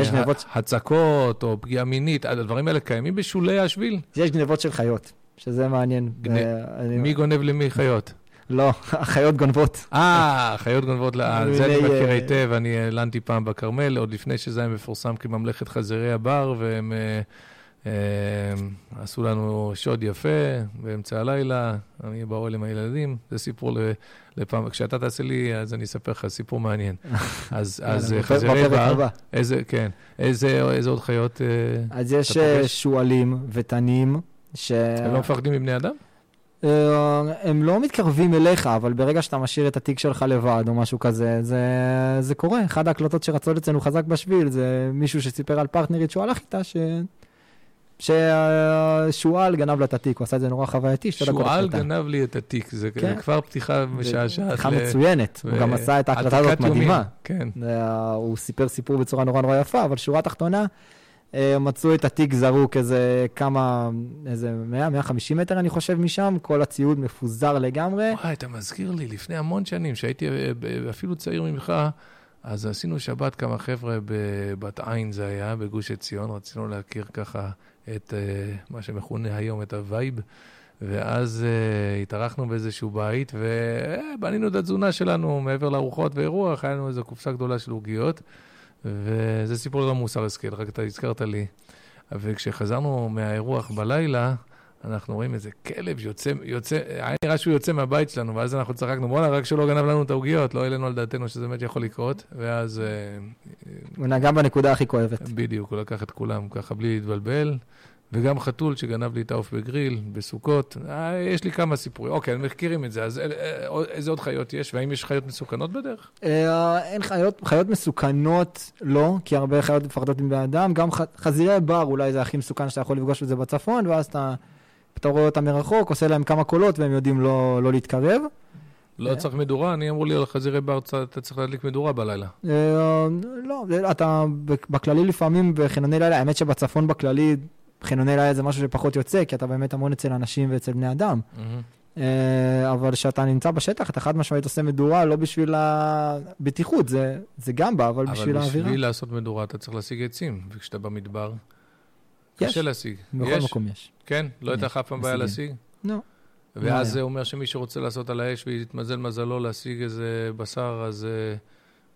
S2: יש uh, גנבות...
S1: הצקות או פגיעה מינית, הדברים האלה קיימים בשולי השביל?
S2: יש גנבות של חיות, שזה מעניין. גנ...
S1: ואני... מי גונב למי חיות?
S2: לא, החיות גונבות.
S1: אה, החיות גונבות, זה אני מכיר היטב, אני העלנתי פעם בכרמל, עוד לפני שזה היה מפורסם כממלכת חזירי הבר, והם... Uh, עשו לנו שוד יפה באמצע הלילה, אני באוהל עם הילדים, זה סיפור לפעם, כשאתה תעשה לי, אז אני אספר לך סיפור מעניין. אז, אז חזירי בר, איזה, כן, איזה, עוד חיות
S2: אה, אז יש אה, שועלים ותנים, ש...
S1: הם לא מפחדים מבני אדם?
S2: אה, הם לא מתקרבים אליך, אבל ברגע שאתה משאיר את התיק שלך לבד או משהו כזה, זה, זה קורה. אחת ההקלטות שרצות אצלנו חזק בשביל, זה מישהו שסיפר על פרטנרית שהוא הלך איתה, ש... ששועל גנב לה את התיק, הוא עשה את זה נורא חווייתי,
S1: שתי דקות שועל גנב לי את התיק, זה כן. כבר פתיחה משעשעת.
S2: פתיחה מצוינת, הוא גם עשה את ההקלטה הזאת מדהימה.
S1: כן.
S2: הוא סיפר סיפור בצורה נורא נורא יפה, אבל שורה תחתונה, מצאו את התיק זרוק איזה כמה, איזה 100, 150 מטר אני חושב משם, כל הציוד מפוזר לגמרי.
S1: וואי, אתה מזכיר לי, לפני המון שנים, שהייתי אפילו צעיר ממך, אז עשינו שבת כמה חבר'ה בבת עין זה היה, בגוש עציון, רצינו להכיר ככה את מה שמכונה היום, את ה vibe. ואז uh, התארחנו באיזשהו בית, ובנינו את התזונה שלנו מעבר לארוחות ואירוח, היה לנו איזו קופסה גדולה של עוגיות, וזה סיפור לא מוסר השכל, רק אתה הזכרת לי. וכשחזרנו מהאירוח בלילה, אנחנו רואים איזה כלב שיוצא, יוצא, היה נראה שהוא יוצא מהבית שלנו, ואז אנחנו צחקנו, בואנה, רק שלא גנב לנו את העוגיות, לא העלינו על דעתנו שזה באמת יכול לקרות, ואז... אה,
S2: הוא נגע בנקודה הכי כואבת.
S1: בדיוק, הוא לקח את כולם ככה בלי להתבלבל, וגם חתול שגנב לי את העוף בגריל, בסוכות. אה, יש לי כמה סיפורים. אוקיי, מכירים את זה. אז אה, אה, איזה עוד חיות יש? והאם יש חיות מסוכנות בדרך?
S2: אין חיות, חיות מסוכנות, לא, כי הרבה חיות מפחדות מבני אדם. גם חזירי בר אולי זה הכי מסוכן שאתה יכול לפגוש את זה בצפון, ואז אתה, אתה רואה אותם מרחוק, עושה להם כמה קולות והם יודעים לא, לא להתקרב.
S1: לא צריך מדורה? אני אמור לי על חזירי בר, אתה צריך להדליק מדורה בלילה.
S2: לא, אתה בכללי לפעמים בחניוני לילה, האמת שבצפון בכללי חניוני לילה זה משהו שפחות יוצא, כי אתה באמת המון אצל אנשים ואצל בני אדם. Mm-hmm. אבל כשאתה נמצא בשטח, אתה חד משמעית עושה מדורה לא בשביל הבטיחות, זה, זה גם בא, אבל, אבל בשביל האווירה.
S1: אבל בשביל לעשות מדורה אתה צריך להשיג עצים, וכשאתה במדבר, יש. קשה להשיג.
S2: בכל יש? מקום יש.
S1: כן? לא הייתה לך אף פעם בעיה להשיג?
S2: לא.
S1: ואז זה אומר שמי שרוצה לעשות על האש ויתמזל מזלו להשיג איזה בשר, אז... Uh,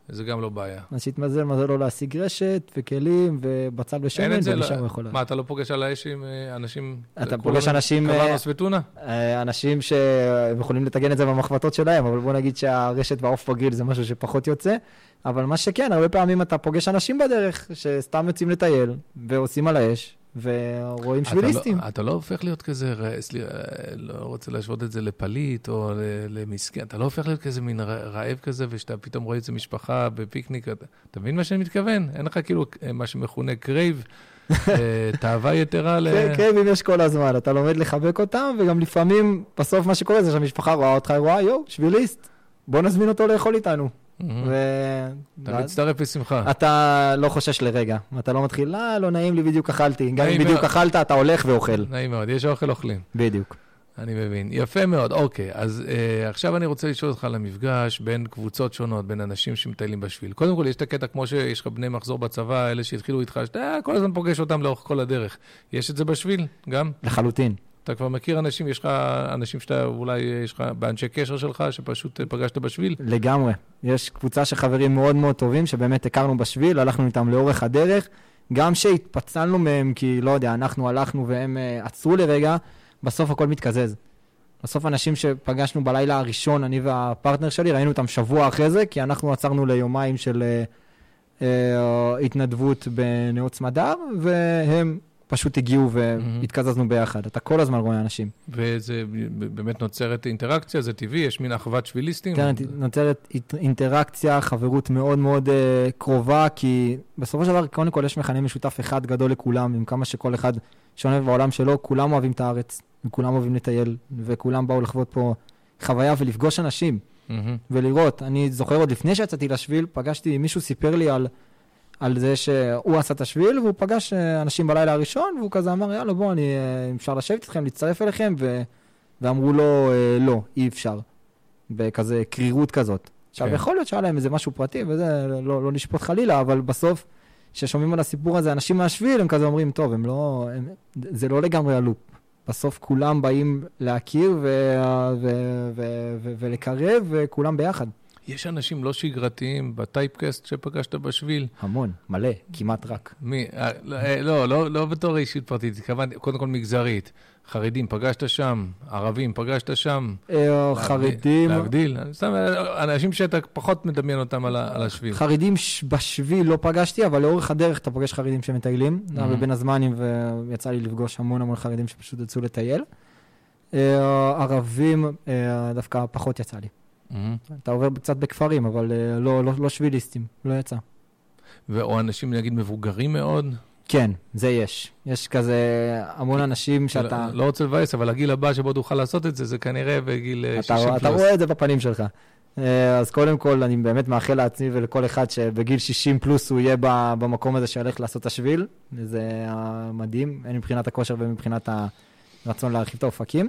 S1: זה גם לא בעיה.
S2: אז שיתמזל מזלו להשיג רשת וכלים ובצל ושמן, ומשם הוא יכול...
S1: מה, אתה לא פוגש על האש עם אה, אנשים...
S2: אתה פוגש אנשים...
S1: קלרנוס אה, וטונה?
S2: אה, אנשים שיכולים לטגן את זה במחבטות שלהם, אבל בוא נגיד שהרשת והעוף בגריל זה משהו שפחות יוצא. אבל מה שכן, הרבה פעמים אתה פוגש אנשים בדרך שסתם יוצאים לטייל ועושים על האש, ורואים שביליסטים.
S1: לא, אתה לא הופך להיות כזה, סליחה, לא רוצה להשוות את זה לפליט או למסכן, אתה לא הופך להיות כזה מין רעב כזה, ושאתה פתאום רואה איזה משפחה בפיקניק, אתה, אתה מבין מה שאני מתכוון? אין לך כאילו מה שמכונה crave. אה, תאווה יתרה ל...
S2: כן, קרייבים יש כל הזמן, אתה לומד לחבק אותם, וגם לפעמים, בסוף מה שקורה זה שהמשפחה רואה אותך, רואה, יואו, שביליסט, בוא נזמין אותו לאכול איתנו.
S1: ו... אתה מצטרף בשמחה.
S2: אתה לא חושש לרגע. אתה לא מתחיל, לא, לא נעים לי, בדיוק אכלתי. גם אם בדיוק אכלת, אתה הולך ואוכל.
S1: נעים מאוד, יש אוכל, אוכלים.
S2: בדיוק.
S1: אני מבין. יפה מאוד, אוקיי. אז אה, עכשיו אני רוצה לשאול אותך על המפגש בין קבוצות שונות, בין אנשים שמטיילים בשביל. קודם כל, יש את הקטע כמו שיש לך בני מחזור בצבא, אלה שהתחילו איתך, שאתה כל הזמן פוגש אותם לאורך כל הדרך. יש את זה בשביל, גם?
S2: לחלוטין.
S1: אתה כבר מכיר אנשים, יש לך אנשים שאתה אולי, יש לך באנשי קשר שלך, שפשוט פגשת בשביל?
S2: לגמרי. יש קבוצה של חברים מאוד מאוד טובים, שבאמת הכרנו בשביל, הלכנו איתם לאורך הדרך. גם שהתפצלנו מהם, כי לא יודע, אנחנו הלכנו והם uh, עצרו לרגע, בסוף הכל מתקזז. בסוף אנשים שפגשנו בלילה הראשון, אני והפרטנר שלי, ראינו אותם שבוע אחרי זה, כי אנחנו עצרנו ליומיים של uh, uh, התנדבות בנאות סמדר, והם פשוט הגיעו והתקזזנו ביחד. אתה כל הזמן רואה אנשים.
S1: וזה באמת נוצרת אינטראקציה, זה טבעי, יש מין אחוות שביליסטים?
S2: כן, נוצרת אינטראקציה, חברות מאוד מאוד uh, קרובה, כי בסופו של דבר, קודם כל יש מכנה משותף אחד גדול לכולם, עם כמה שכל אחד שונה בעולם שלו, כולם אוהבים את הארץ, וכולם אוהבים לטייל, וכולם באו לחוות פה חוויה ולפגוש אנשים, mm-hmm. ולראות. אני זוכר עוד לפני שיצאתי לשביל, פגשתי, מישהו סיפר לי על... על זה שהוא עשה את השביל, והוא פגש אה, אנשים בלילה הראשון, והוא כזה אמר, יאללה, בוא, אני, אה, אפשר לשבת איתכם, להצטרף אליכם, ו... ואמרו לו, אה, לא, אי אפשר. בכזה קרירות כזאת. עכשיו, כן. יכול להיות שהיה להם איזה משהו פרטי, וזה, לא, לא נשפוט חלילה, אבל בסוף, כששומעים על הסיפור הזה, אנשים מהשביל, הם כזה אומרים, טוב, הם לא, הם, זה לא לגמרי הלופ. בסוף כולם באים להכיר ו, ו, ו, ו, ו, ולקרב, וכולם ביחד.
S1: יש אנשים לא שגרתיים בטייפקאסט שפגשת בשביל?
S2: המון, מלא, כמעט רק.
S1: מי? אה, לא, לא, לא בתור אישית פרטית, התכוונתי, קודם כל מגזרית. חרדים, פגשת שם, ערבים, פגשת שם.
S2: אה, חרדים...
S1: להגדיל, סתם אנשים שאתה פחות מדמיין אותם על השביל.
S2: חרדים בשביל לא פגשתי, אבל לאורך הדרך אתה פוגש חרדים שמטיילים. זה היה בין הזמנים, ויצא לי לפגוש המון המון חרדים שפשוט יצאו לטייל. ערבים, דווקא פחות יצא לי. Mm-hmm. אתה עובר קצת בכפרים, אבל uh, לא, לא, לא שביליסטים, לא יצא.
S1: או אנשים, נגיד, מבוגרים מאוד?
S2: כן, זה יש. יש כזה המון אנשים שאתה...
S1: לא, לא רוצה לבאס, אבל הגיל הבא שבו תוכל לעשות את זה, זה כנראה בגיל 60
S2: אה, אתה, פלוס. אתה רואה את זה בפנים שלך. אה, אז קודם כל, אני באמת מאחל לעצמי ולכל אחד שבגיל 60 פלוס הוא יהיה במקום הזה שהולך לעשות את השביל. זה מדהים, הן מבחינת הכושר ומבחינת הרצון להרחיב את האופקים.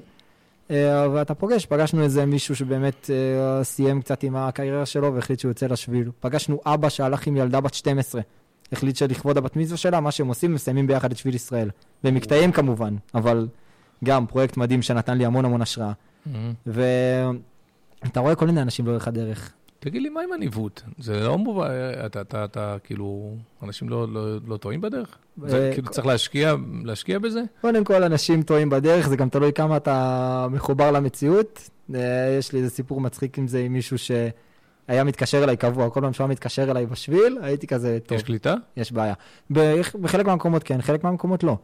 S2: אה, ואתה פוגש, פגשנו איזה מישהו שבאמת אה, סיים קצת עם הקריירה שלו והחליט שהוא יוצא לשביל. פגשנו אבא שהלך עם ילדה בת 12, החליט שלכבוד הבת מצווה שלה, מה שהם עושים, מסיימים ביחד את שביל ישראל. במקטעים כמובן, אבל גם פרויקט מדהים שנתן לי המון המון השראה. Mm-hmm. ואתה רואה כל מיני אנשים לאורך הדרך.
S1: תגיד לי, מה עם הניווט? זה לא מובן, אתה, אתה, אתה, כאילו, אנשים לא, לא, לא טועים בדרך? זה כאילו צריך להשקיע, להשקיע בזה?
S2: קודם כל, אנשים טועים בדרך, זה גם תלוי כמה אתה מחובר למציאות. אה, יש לי איזה סיפור מצחיק עם זה, עם מישהו שהיה מתקשר אליי קבוע, כל פעם שהוא היה מתקשר אליי בשביל, הייתי כזה, טוב.
S1: יש קליטה?
S2: יש בעיה. בחלק מהמקומות כן, חלק מהמקומות לא.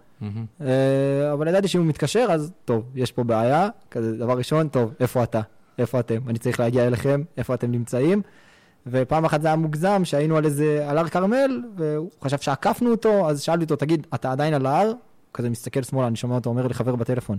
S2: אה, אבל ידעתי שאם הוא מתקשר, אז טוב, יש פה בעיה, כזה, דבר ראשון, טוב, איפה אתה? איפה אתם? אני צריך להגיע אליכם, איפה אתם נמצאים? ופעם אחת זה היה מוגזם, שהיינו על איזה, על הר כרמל, והוא חשב שעקפנו אותו, אז שאלתי אותו, תגיד, אתה עדיין על ההר? כזה מסתכל שמאלה, אני שומע אותו אומר לי חבר בטלפון.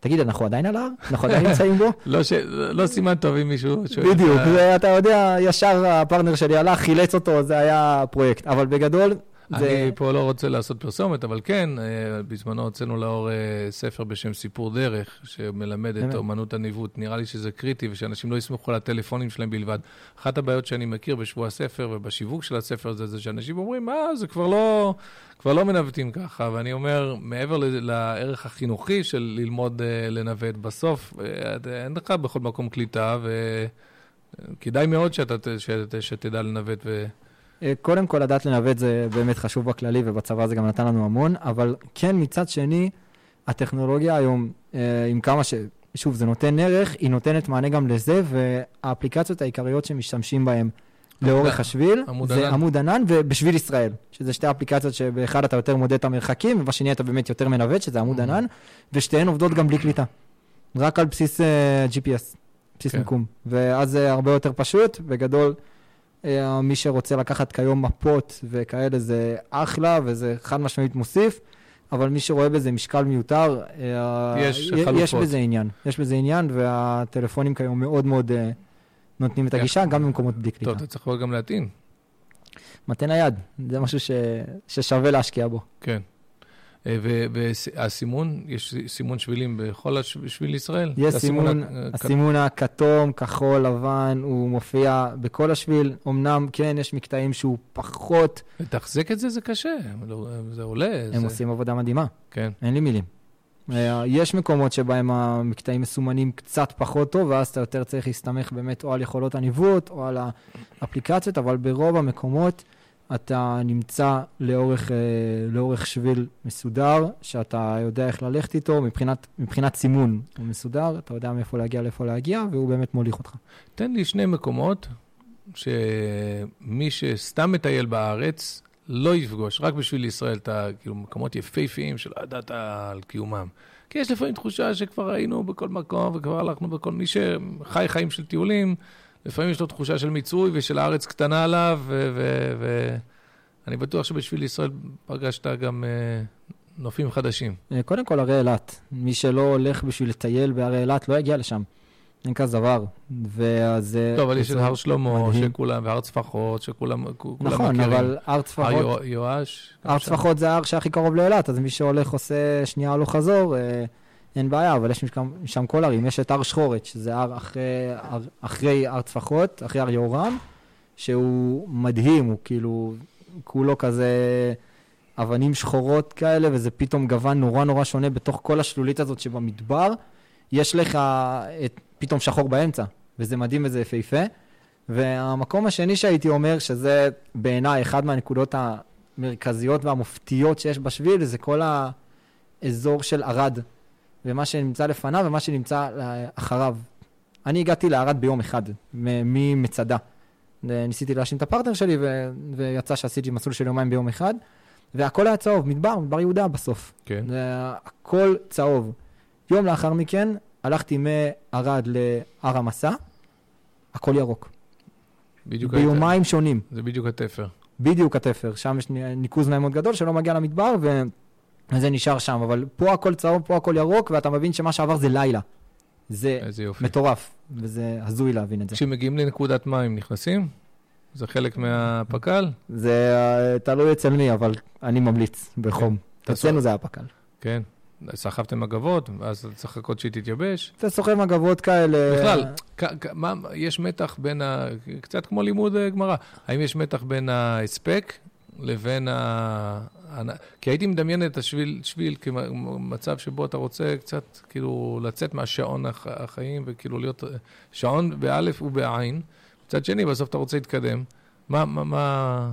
S2: תגיד, אנחנו עדיין על ההר? אנחנו עדיין נמצאים בו?
S1: לא, ש... לא סימן טוב עם מישהו
S2: שואל. בדיוק, ואתה יודע, ישר הפרטנר שלי הלך, חילץ אותו, זה היה פרויקט. אבל בגדול,
S1: אני פה לא רוצה לעשות פרסומת, אבל כן, אה, בזמנו הוצאנו לאור אה, ספר בשם סיפור דרך, שמלמד את אומנות הניווט. נראה לי שזה קריטי, ושאנשים לא יסמכו על הטלפונים שלהם בלבד. אחת הבעיות שאני מכיר בשבוע הספר ובשיווק של הספר הזה, זה שאנשים אומרים, אה, זה כבר לא, כבר לא מנווטים ככה. ואני אומר, מעבר לערך החינוכי של ללמוד אה, לנווט, בסוף אין לך בכל מקום קליטה, וכדאי מאוד שאתה, שת, שתדע לנווט. ו...
S2: אה, קודם כל, לדעת לנווט זה באמת חשוב בכללי, ובצבא זה גם נתן לנו המון, אבל כן, מצד שני, הטכנולוגיה היום, אה, עם כמה ש... שוב, זה נותן ערך, היא נותנת מענה גם לזה, והאפליקציות העיקריות שמשתמשים בהן לאורך השביל, עמוד זה ענן. עמוד ענן ובשביל ישראל, שזה שתי אפליקציות שבאחד אתה יותר מודד את המרחקים, ובשני אתה באמת יותר מנווט, שזה עמוד mm. ענן, ושתיהן עובדות גם בלי קליטה. רק על בסיס uh, אה, GPS, בסיס כן. מיקום. ואז זה הרבה יותר פשוט, בגדול. אה, מי שרוצה לקחת כיום מפות וכאלה זה אחלה וזה חד משמעית מוסיף, אבל מי שרואה בזה משקל מיותר,
S1: אה, יש, יש
S2: בזה עניין. יש בזה עניין, והטלפונים כיום מאוד מאוד uh, נותנים את הגישה, גם במקומות בלי קליטה.
S1: טוב, אתה צריך גם להטעין.
S2: מטה נייד, זה משהו ש... ששווה להשקיע בו.
S1: כן. אה, והסימון, יש סימון שבילים בכל השביל ישראל?
S2: יש סימון, הסימון הכתום, כחול, לבן, הוא מופיע בכל השביל. אמנם, כן, יש מקטעים שהוא פחות...
S1: לתחזק את זה זה קשה, לא, זה עולה.
S2: הם זה... עושים עבודה מדהימה.
S1: כן.
S2: אין לי מילים. אה, יש מקומות שבהם המקטעים מסומנים קצת פחות טוב, ואז אתה יותר צריך להסתמך באמת או על יכולות הניווט או על האפליקציות, אבל ברוב המקומות... אתה נמצא לאורך, אה, לאורך שביל מסודר, שאתה יודע איך ללכת איתו, מבחינת, מבחינת סימון הוא מסודר, אתה יודע מאיפה להגיע לאיפה להגיע, והוא באמת מוליך אותך.
S1: תן לי שני מקומות שמי שסתם מטייל בארץ לא יפגוש, רק בשביל ישראל, את כאילו, מקומות יפהפיים שלא ידעת על קיומם. כי יש לפעמים תחושה שכבר היינו בכל מקום וכבר הלכנו בכל... מי שחי חיים של טיולים, לפעמים יש לו תחושה של מיצוי ושל הארץ קטנה עליו, ואני בטוח שבשביל ישראל פגשת גם אה, נופים חדשים.
S2: אה, קודם כל, הרי אילת. מי שלא הולך בשביל לטייל בהרי אילת לא יגיע לשם. אין כזה דבר. ואז...
S1: אה, טוב, אבל יש את הר שלמה, שכולם, והר צפחות, שכולם
S2: נכון, מכירים. אבל הר צפחות...
S1: הר יואש.
S2: הר צפחות זה ההר שהכי קרוב לאילת, אז מי שהולך עושה שנייה הלוך חזור, אין בעיה, אבל יש שם, שם כל ערים. יש את הר שחורת, שזה הר אחרי, הר, אחרי טפחות, אחרי הר יהורם, שהוא מדהים, הוא כאילו, כולו כזה אבנים שחורות כאלה, וזה פתאום גוון נורא נורא שונה בתוך כל השלולית הזאת שבמדבר. יש לך את, פתאום שחור באמצע, וזה מדהים וזה יפהפה. והמקום השני שהייתי אומר, שזה בעיניי אחד מהנקודות המרכזיות והמופתיות שיש בשביל, זה כל האזור של ערד. ומה שנמצא לפניו ומה שנמצא אחריו. אני הגעתי לערד ביום אחד, ממצדה. ניסיתי להאשים את הפרטנר שלי, ו... ויצא שעשיתי מסלול של יומיים ביום אחד, והכל היה צהוב, מדבר, מדבר יהודה בסוף.
S1: כן.
S2: הכל צהוב. יום לאחר מכן, הלכתי מערד להר המסע, הכל ירוק.
S1: בדיוק
S2: ביומיים שונים.
S1: זה בדיוק התפר.
S2: בדיוק התפר, שם יש ניקוז מים מאוד גדול שלא מגיע למדבר, ו... וזה נשאר שם, אבל פה הכל צהוב, פה הכל ירוק, ואתה מבין שמה שעבר זה לילה. זה מטורף. וזה הזוי להבין את זה.
S1: כשמגיעים לנקודת מים, נכנסים? זה חלק מהפק"ל?
S2: זה אה, תלוי אצל מי, אבל אני ממליץ בחום. כן. אצלנו זה הפק"ל.
S1: כן. סחבתם מגבות, ואז צריך לחכות שהיא תתייבש.
S2: אתה סוחב מגבות כאלה.
S1: בכלל, מה, יש מתח בין ה... קצת כמו לימוד אה, גמרא. האם יש מתח בין ההספק לבין ה... כי הייתי מדמיין את השביל שביל כמצב שבו אתה רוצה קצת כאילו לצאת מהשעון החיים וכאילו להיות שעון באלף ובעין. מצד שני, בסוף אתה רוצה להתקדם. מה, מה, מה...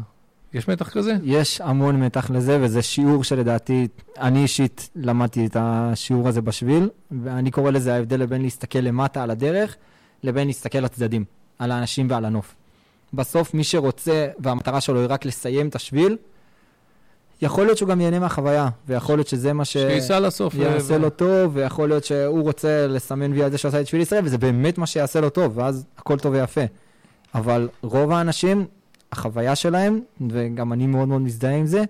S1: יש מתח כזה?
S2: יש המון מתח לזה, וזה שיעור שלדעתי, אני אישית למדתי את השיעור הזה בשביל, ואני קורא לזה ההבדל בין להסתכל למטה על הדרך, לבין להסתכל לצדדים, על האנשים ועל הנוף. בסוף, מי שרוצה, והמטרה שלו היא רק לסיים את השביל, יכול להיות שהוא גם ייהנה מהחוויה, ויכול להיות שזה מה ש...
S1: שייסע לסוף.
S2: יעשה לו טוב, ויכול להיות שהוא רוצה לסמן וי על זה שעשה את שביל ישראל, וזה באמת מה שיעשה לו טוב, ואז הכל טוב ויפה. אבל רוב האנשים, החוויה שלהם, וגם אני מאוד מאוד מזדהה עם זה,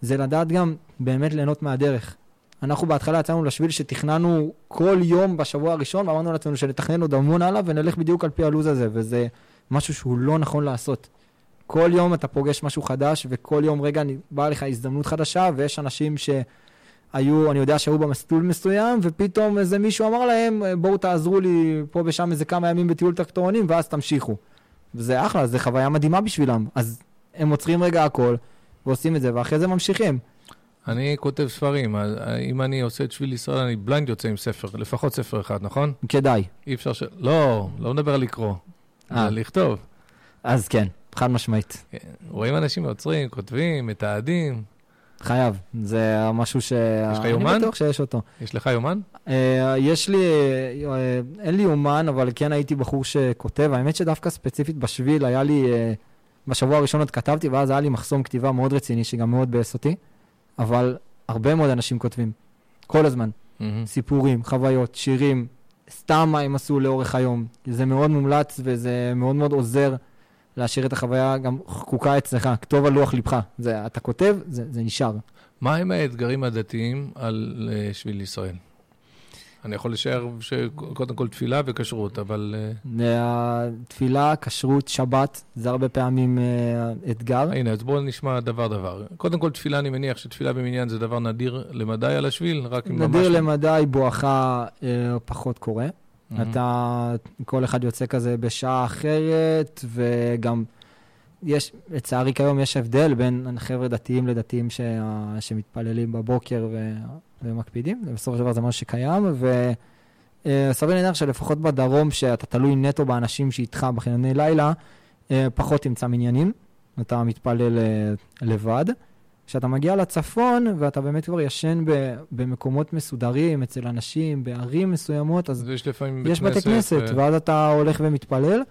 S2: זה לדעת גם באמת ליהנות מהדרך. אנחנו בהתחלה יצאנו לשביל שתכננו כל יום בשבוע הראשון, ואמרנו לעצמנו שנתכנן עוד המון הלאה ונלך בדיוק על פי הלו"ז הזה, וזה משהו שהוא לא נכון לעשות. כל יום אתה פוגש משהו חדש, וכל יום רגע באה לך הזדמנות חדשה, ויש אנשים שהיו, אני יודע שהיו במסלול מסוים, ופתאום איזה מישהו אמר להם, בואו תעזרו לי פה ושם איזה כמה ימים בטיול טרקטורונים, ואז תמשיכו. וזה אחלה, זו חוויה מדהימה בשבילם. אז הם עוצרים רגע הכל, ועושים את זה, ואחרי זה ממשיכים.
S1: אני כותב ספרים, אם אני עושה את שביל ישראל, אני בליינד יוצא עם ספר, לפחות ספר אחד, נכון?
S2: כדאי.
S1: אי אפשר ש... לא, לא מדבר על לקרוא, על אה. לכתוב.
S2: אז כן, חד משמעית.
S1: רואים אנשים עוצרים, כותבים, מתעדים.
S2: חייב, זה משהו ש...
S1: יש לך יומן?
S2: אני בטוח שיש אותו.
S1: יש לך יומן?
S2: אה, יש לי, אה, אין לי יומן, אבל כן הייתי בחור שכותב. האמת שדווקא ספציפית בשביל היה לי, אה, בשבוע הראשון עוד כתבתי, ואז היה לי מחסום כתיבה מאוד רציני, שגם מאוד ביאס אותי. אבל הרבה מאוד אנשים כותבים, כל הזמן. סיפורים, חוויות, שירים, סתם מה הם עשו לאורך היום. זה מאוד מומלץ וזה מאוד מאוד עוזר. להשאיר את החוויה גם חקוקה אצלך, כתוב על לוח לבך. זה, אתה כותב, זה, זה נשאר.
S1: מה הם האתגרים הדתיים על אה, שביל ישראל? אני יכול לשער שקודם כל תפילה וכשרות, אבל...
S2: אה, תפילה, כשרות, שבת, זה הרבה פעמים אה, אתגר.
S1: הנה, אז בואו נשמע דבר-דבר. קודם כל, תפילה, אני מניח שתפילה במניין זה דבר נדיר למדי על השביל, רק אם ממש...
S2: נדיר למדי, בואכה פחות קורה. Mm-hmm. אתה, כל אחד יוצא כזה בשעה אחרת, וגם יש, לצערי כיום יש הבדל בין חבר'ה דתיים לדתיים ש, שמתפללים בבוקר ו, ומקפידים, ובסופו של דבר זה משהו שקיים, וסביר להניח שלפחות בדרום, שאתה תלוי נטו באנשים שאיתך בחניוני לילה, אה, פחות תמצא מניינים, אתה מתפלל אה, לבד. כשאתה מגיע לצפון, ואתה באמת כבר ישן במקומות מסודרים, אצל אנשים, בערים מסוימות, אז
S1: יש לפעמים
S2: יש בתי כנסת, ו... ואז אתה הולך ומתפלל,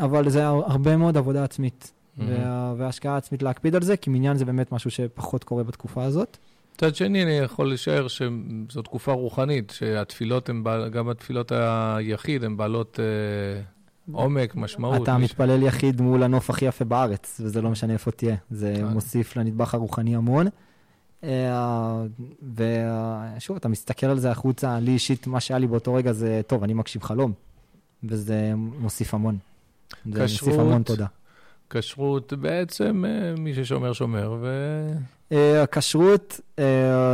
S2: אבל זה הרבה מאוד עבודה עצמית, mm-hmm. וה... והשקעה עצמית להקפיד על זה, כי מניין זה באמת משהו שפחות קורה בתקופה הזאת.
S1: מצד שני, אני יכול לשער שזו תקופה רוחנית, שהתפילות הן, גם התפילות היחיד, הן בעלות... אה, עומק, משמעות.
S2: אתה מתפלל יחיד מול הנוף הכי יפה בארץ, וזה לא משנה איפה תהיה. זה כן. מוסיף לנדבך הרוחני המון. אה, ושוב, אתה מסתכל על זה החוצה, לי אישית, מה שהיה לי באותו רגע זה, טוב, אני מקשיב חלום, וזה מוסיף המון. זה מוסיף המון תודה.
S1: כשרות, בעצם אה, מי ששומר, שומר, ו...
S2: אה, הכשרות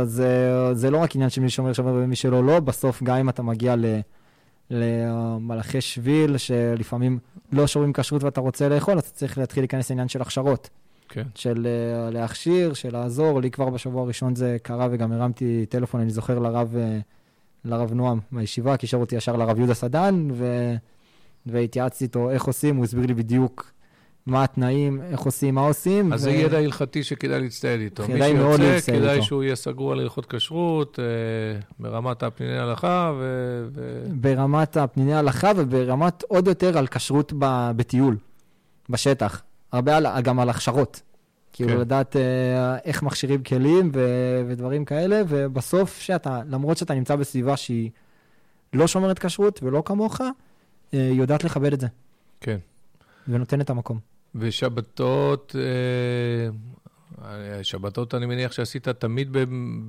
S2: זה, זה לא רק עניין של מי ששומר, שומר ומי שלא, לא. בסוף, גם אם אתה מגיע ל... למלאכי שביל, שלפעמים לא שומרים כשרות ואתה רוצה לאכול, אז אתה צריך להתחיל להיכנס לעניין של הכשרות.
S1: כן.
S2: של uh, להכשיר, של לעזור. לי כבר בשבוע הראשון זה קרה, וגם הרמתי טלפון, אני זוכר, לרב, uh, לרב נועם בישיבה, קישר אותי ישר לרב יהודה סדן, ו... והתייעצתי איתו איך עושים, הוא הסביר לי בדיוק מה התנאים, איך עושים, מה עושים.
S1: אז ו... זה ידע הלכתי שכדאי להצטייד איתו.
S2: כדאי מאוד להצטייד איתו.
S1: כדאי שהוא יהיה סגור על הלכות כשרות, אה, ברמת הפניני הלכה ו... ו...
S2: ברמת הפניני הלכה וברמת עוד יותר על כשרות ב... בטיול, בשטח. הרבה על... גם על הכשרות. כאילו כן. לדעת אה, איך מכשירים כלים ו... ודברים כאלה, ובסוף שאתה, למרות שאתה נמצא בסביבה שהיא לא שומרת כשרות ולא כמוך, אה, יודעת לכבד את זה.
S1: כן.
S2: ונותן את המקום.
S1: ושבתות, אה, שבתות, אני מניח שעשית תמיד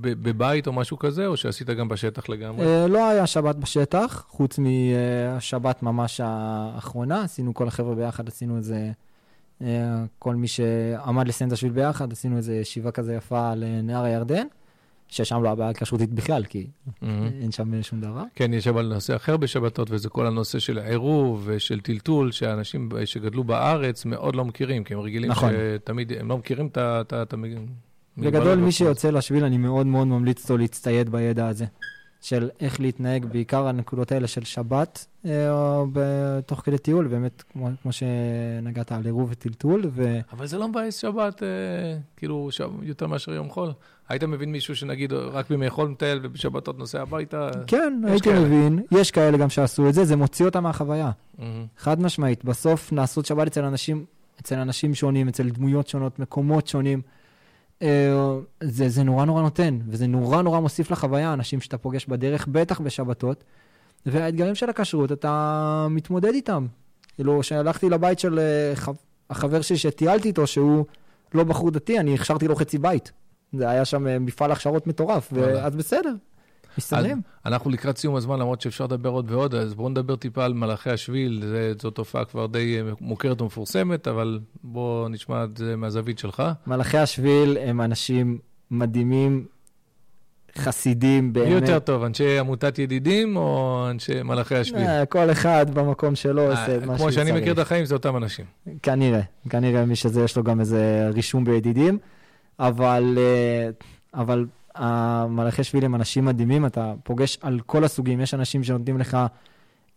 S1: בבית או משהו כזה, או שעשית גם בשטח לגמרי?
S2: אה, לא היה שבת בשטח, חוץ מהשבת ממש האחרונה. עשינו כל החבר'ה ביחד, עשינו איזה... אה, כל מי שעמד לסיים את השביל ביחד, עשינו איזה ישיבה כזה יפה לנהר הירדן. ששם לא הבעיה כשרותית בכלל, כי mm-hmm. אין שם שום דבר.
S1: כן, יש אבל נושא אחר בשבתות, וזה כל הנושא של עירוב ושל טלטול, שאנשים שגדלו בארץ מאוד לא מכירים, כי הם רגילים נכון. שתמיד, הם לא מכירים את ה...
S2: בגדול, מי שיוצא לשביל, אני מאוד מאוד ממליץ לו להצטייד בידע הזה. של איך להתנהג, בעיקר הנקודות האלה של שבת, אה, תוך כדי טיול, באמת, כמו, כמו שנגעת על עירוב וטלטול. ו...
S1: אבל זה לא מבאס שבת, אה, כאילו, יותר מאשר יום חול. היית מבין מישהו שנגיד רק בימי חול מטייל ובשבתות נוסע הביתה?
S2: כן, הייתי כאלה. מבין. יש כאלה גם שעשו את זה, זה מוציא אותם מהחוויה. Mm-hmm. חד משמעית. בסוף נעשות שבת אצל אנשים, אצל אנשים שונים, אצל דמויות שונות, מקומות שונים. אה, זה, זה נורא נורא נותן, וזה נורא נורא מוסיף לחוויה, אנשים שאתה פוגש בדרך, בטח בשבתות. והאתגרים של הכשרות, אתה מתמודד איתם. כאילו, כשהלכתי לבית של אה, החבר שלי שטיילתי איתו, שהוא לא בחור דתי, אני הכשרתי לו חצי בית. זה היה שם אה, מפעל הכשרות מטורף, אז בסדר, מסתדרים.
S1: אנחנו לקראת סיום הזמן, למרות שאפשר לדבר עוד ועוד, אז בואו נדבר טיפה על מלאכי השביל, זו תופעה כבר די מוכרת ומפורסמת, אבל בואו נשמע את זה מהזווית שלך.
S2: מלאכי השביל הם אנשים מדהימים, חסידים באמת.
S1: מי יותר טוב, אנשי עמותת ידידים או אנשי מלאכי השביל? אה,
S2: כל אחד במקום שלו עושה את מה
S1: שצריך. כמו שאני מכיר את החיים, זה אותם אנשים.
S2: כנראה, כנראה מי שזה, יש לו גם איזה רישום בידידים, אבל, אה, אבל המלאכי שביל הם אנשים מדהימים, אתה פוגש על כל הסוגים, יש אנשים שנותנים לך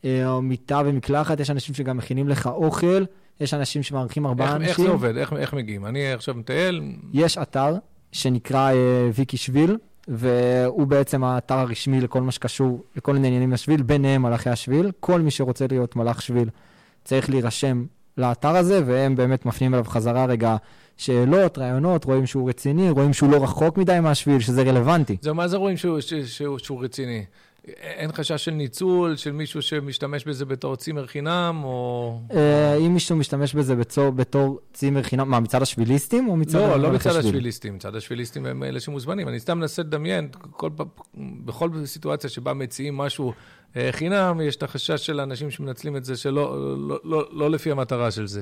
S2: אה, מיטה ומקלחת, יש אנשים שגם מכינים לך אוכל, יש אנשים שמארחים ארבעה אנשים.
S1: איך זה עובד? איך, איך מגיעים? אני עכשיו מטייל.
S2: יש אתר שנקרא אה, ויקי שביל, והוא בעצם האתר הרשמי לכל מה שקשור, לכל מיני עניינים לשביל, ביניהם מלאכי השביל. כל מי שרוצה להיות מלאך שביל צריך להירשם לאתר הזה, והם באמת מפנים אליו חזרה רגע שאלות, רעיונות, רואים שהוא רציני, רואים שהוא לא רחוק מדי מהשביל, שזה רלוונטי.
S1: זהו, מה זה רואים שהוא, שהוא, שהוא, שהוא רציני? אין חשש של ניצול, של מישהו שמשתמש בזה בתור צימר חינם, או...
S2: אה, אם מישהו משתמש בזה בתור, בתור צימר חינם, מה, מצד השביליסטים או מצד...
S1: לא, לא מצד השביליסטים, מצד השביליסטים הם אלה שמוזמנים. אני סתם מנסה לדמיין, כל, בכל סיטואציה שבה מציעים משהו אה, חינם, יש את החשש של האנשים שמנצלים את זה, שלא לא, לא, לא לפי המטרה של זה.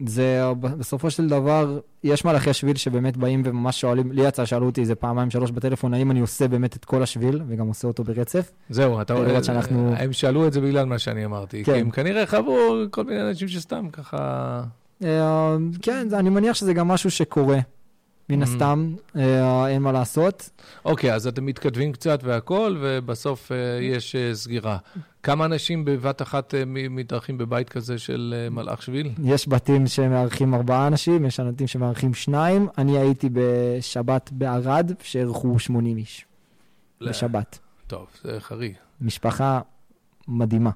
S2: אה, זה בסופו של דבר, יש מלאכי שביל שבאמת באים וממש שואלים, לי יצא, שאלו אותי איזה פעמיים, שלוש בטלפון, האם אני עושה באמת את כל השביל, וגם עושה אותו ברצף.
S1: זהו, אתה רואה, שאנחנו... הם שאלו את זה בגלל מה שאני אמרתי, כן. כי הם כנראה חוו כל מיני אנשים שסתם ככה...
S2: אה, כן, אני מניח שזה גם משהו שקורה. מן mm-hmm. הסתם, אה, אין מה לעשות.
S1: אוקיי, אז אתם מתכתבים קצת והכול, ובסוף אה, יש אה, סגירה. כמה אנשים בבת אחת מתארחים בבית כזה של מלאך שביל?
S2: יש בתים שמארחים ארבעה אנשים, יש בתים שמארחים שניים. אני הייתי בשבת בערד, שאירחו 80 איש. בשבת.
S1: טוב, זה חריג.
S2: משפחה מדהימה.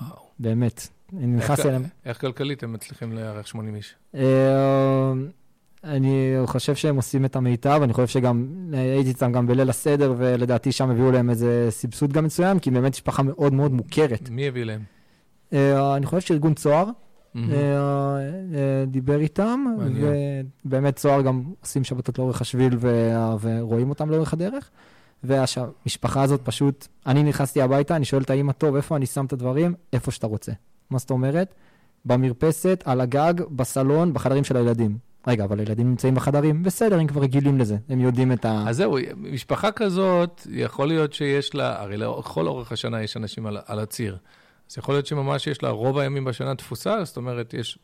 S2: וואו. באמת. אני נכנס אליהם.
S1: איך כלכלית הם מצליחים לארח 80 איש?
S2: אני חושב שהם עושים את המיטב, אני חושב שגם הייתי איתם גם בליל הסדר, ולדעתי שם הביאו להם איזה סבסוד גם מצוין, כי באמת משפחה מאוד מאוד מוכרת.
S1: מי הביא להם?
S2: Uh, אני חושב שארגון צוהר mm-hmm. uh, uh, דיבר איתם, ובאמת צוהר גם עושים שבתות לאורך השביל ו- ורואים אותם לאורך הדרך. והמשפחה הזאת פשוט, אני נכנסתי הביתה, אני שואל את האמא, טוב, איפה אני שם את הדברים? איפה שאתה רוצה. מה זאת אומרת? במרפסת, על הגג, בסלון, בחדרים של הילדים. רגע, אבל הילדים נמצאים בחדרים, בסדר, הם כבר רגילים לזה, הם יודעים את ה...
S1: אז זהו, משפחה כזאת, יכול להיות שיש לה, הרי לכל אורך השנה יש אנשים על, על הציר. אז יכול להיות שממש יש לה רוב הימים בשנה תפוסה, זאת אומרת, יש...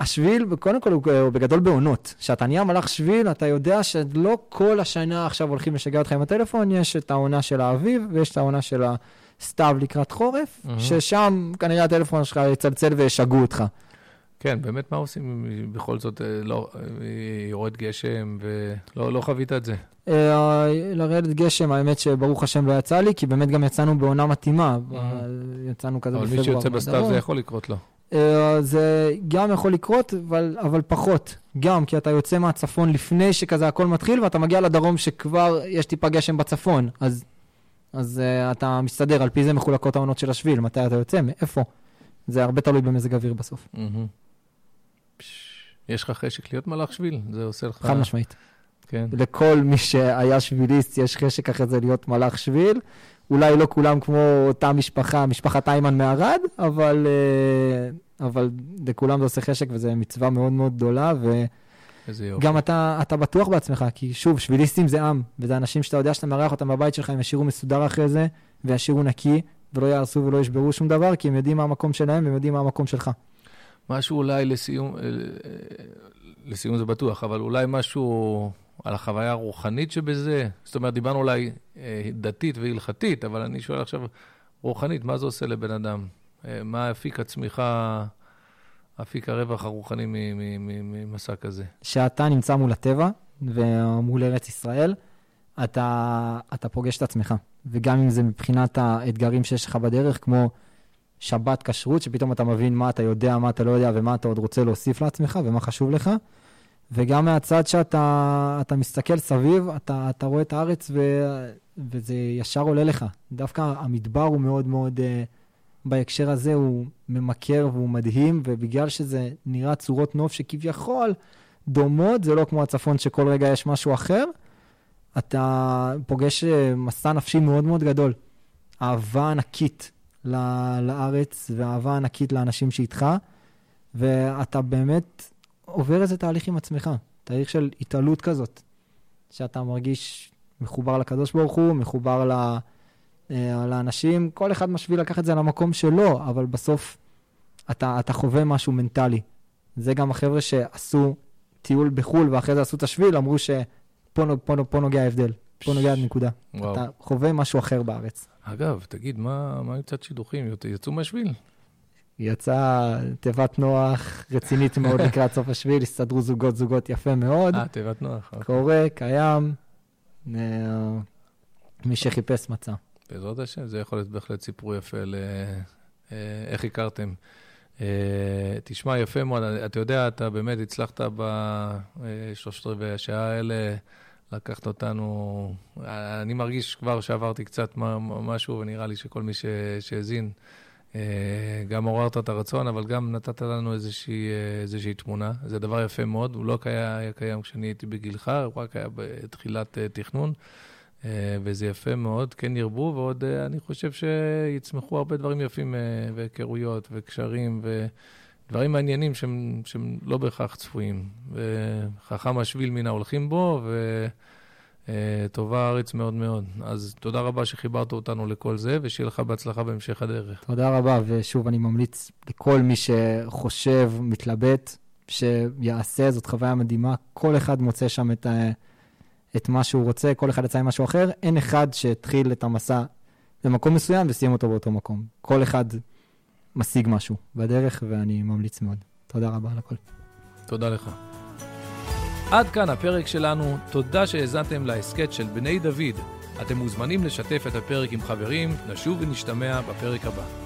S2: השביל, קודם כל, הוא בגדול בעונות. כשאתה נהיה מלאך שביל, אתה יודע שלא כל השנה עכשיו הולכים לשגע אותך עם הטלפון, יש את העונה של האביב ויש את העונה של הסתיו לקראת חורף, mm-hmm. ששם כנראה הטלפון שלך יצלצל וישגעו אותך.
S1: כן, באמת, מה עושים בכל זאת, אה, לא, אה, יורד גשם, ולא לא חווית את זה?
S2: אה, לרדת גשם, האמת שברוך השם לא יצא לי, כי באמת גם יצאנו בעונה מתאימה. יצאנו כזה
S1: בפברואר. אבל מי שיוצא בסתיו זה יכול לקרות לו.
S2: זה גם יכול לקרות, אבל, אבל פחות. גם, כי אתה יוצא מהצפון לפני שכזה הכל מתחיל, ואתה מגיע לדרום שכבר יש טיפה גשם בצפון. אז, אז uh, אתה מסתדר, על פי זה מחולקות העונות של השביל, מתי אתה יוצא, מאיפה. זה הרבה תלוי במזג אוויר בסוף. Mm-hmm.
S1: יש לך חשק להיות מלאך שביל? זה עושה לך...
S2: חד משמעית. כן. לכל מי שהיה שביליסט יש חשק אחרי זה להיות מלאך שביל. אולי לא כולם כמו אותה משפחה, משפחת איימן מערד, אבל, אה, אבל לכולם זה עושה חשק וזו מצווה מאוד מאוד גדולה. ו... גם אתה, אתה בטוח בעצמך, כי שוב, שביליסטים זה עם, וזה אנשים שאתה יודע שאתה מארח אותם בבית שלך, הם ישאירו מסודר אחרי זה, וישאירו נקי, ולא יהרסו ולא ישברו שום דבר, כי הם יודעים מה המקום שלהם והם יודעים מה המקום שלך.
S1: משהו אולי לסיום, אה, לסיום זה בטוח, אבל אולי משהו על החוויה הרוחנית שבזה? זאת אומרת, דיברנו אולי אה, דתית והלכתית, אבל אני שואל עכשיו, רוחנית, מה זה עושה לבן אדם? אה, מה אפיק הצמיחה, אפיק הרווח הרוחני ממסע כזה?
S2: שאתה נמצא מול הטבע ומול ארץ ישראל, אתה, אתה פוגש את עצמך. וגם אם זה מבחינת האתגרים שיש לך בדרך, כמו שבת כשרות, שפתאום אתה מבין מה אתה יודע, מה אתה לא יודע ומה אתה עוד רוצה להוסיף לעצמך ומה חשוב לך. וגם מהצד שאתה מסתכל סביב, אתה, אתה רואה את הארץ ו, וזה ישר עולה לך. דווקא המדבר הוא מאוד מאוד, uh, בהקשר הזה הוא ממכר והוא מדהים, ובגלל שזה נראה צורות נוף שכביכול דומות, זה לא כמו הצפון שכל רגע יש משהו אחר, אתה פוגש אה, מסע נפשי מאוד מאוד גדול. אהבה ענקית לארץ ואהבה ענקית לאנשים שאיתך, ואתה באמת עובר איזה תהליך עם עצמך, תהליך של התעלות כזאת, שאתה מרגיש מחובר לקדוש ברוך הוא, מחובר ל, אה, לאנשים, כל אחד משביל לקחת את זה למקום שלו, אבל בסוף אתה, אתה חווה משהו מנטלי. זה גם החבר'ה שעשו טיול בחו"ל ואחרי זה עשו את השביל, אמרו שפה פה, פה נוגע ההבדל, פה נוגע הנקודה. אתה חווה משהו אחר בארץ.
S1: אגב, תגיד, מה, מה קצת שידוכים? יצאו מהשביל?
S2: יצאה תיבת נוח רצינית מאוד לקראת סוף השביל, הסתדרו זוגות זוגות יפה מאוד.
S1: אה, תיבת נוח.
S2: אוקיי. קורה, קיים, אה, מי שחיפש מצא.
S1: בעזרת השם, זה יכול להיות בהחלט סיפור יפה לאיך אה, הכרתם. אה, תשמע, יפה מאוד. אתה יודע, אתה באמת הצלחת בשלושת רבעי השעה האלה לקחת אותנו. אני מרגיש כבר שעברתי קצת משהו, ונראה לי שכל מי שהאזין... אה, גם עוררת את הרצון, אבל גם נתת לנו איזושהי, אה, איזושהי תמונה. זה דבר יפה מאוד, הוא לא היה קיים כשאני הייתי בגילך, הוא רק היה בתחילת אה, תכנון, וזה יפה מאוד, כן ירבו, ועוד אני חושב שיצמחו הרבה דברים יפים, והיכרויות, וקשרים, ודברים מעניינים שהם, שהם לא בהכרח צפויים. וחכם השביל מן ההולכים בו, ו... אה, הארץ מאוד מאוד. אז תודה רבה שחיברת אותנו לכל זה, ושיהיה לך בהצלחה בהמשך הדרך.
S2: תודה רבה, ושוב, אני ממליץ לכל מי שחושב, מתלבט, שיעשה, זאת חוויה מדהימה. כל אחד מוצא שם את, את מה שהוא רוצה, כל אחד יצא עם משהו אחר. אין אחד שהתחיל את המסע במקום מסוים וסיים אותו באותו מקום. כל אחד משיג משהו בדרך, ואני ממליץ מאוד. תודה רבה על הכל.
S1: תודה לך. עד כאן הפרק שלנו, תודה שהאזנתם להסכת של בני דוד. אתם מוזמנים לשתף את הפרק עם חברים, נשוב ונשתמע בפרק הבא.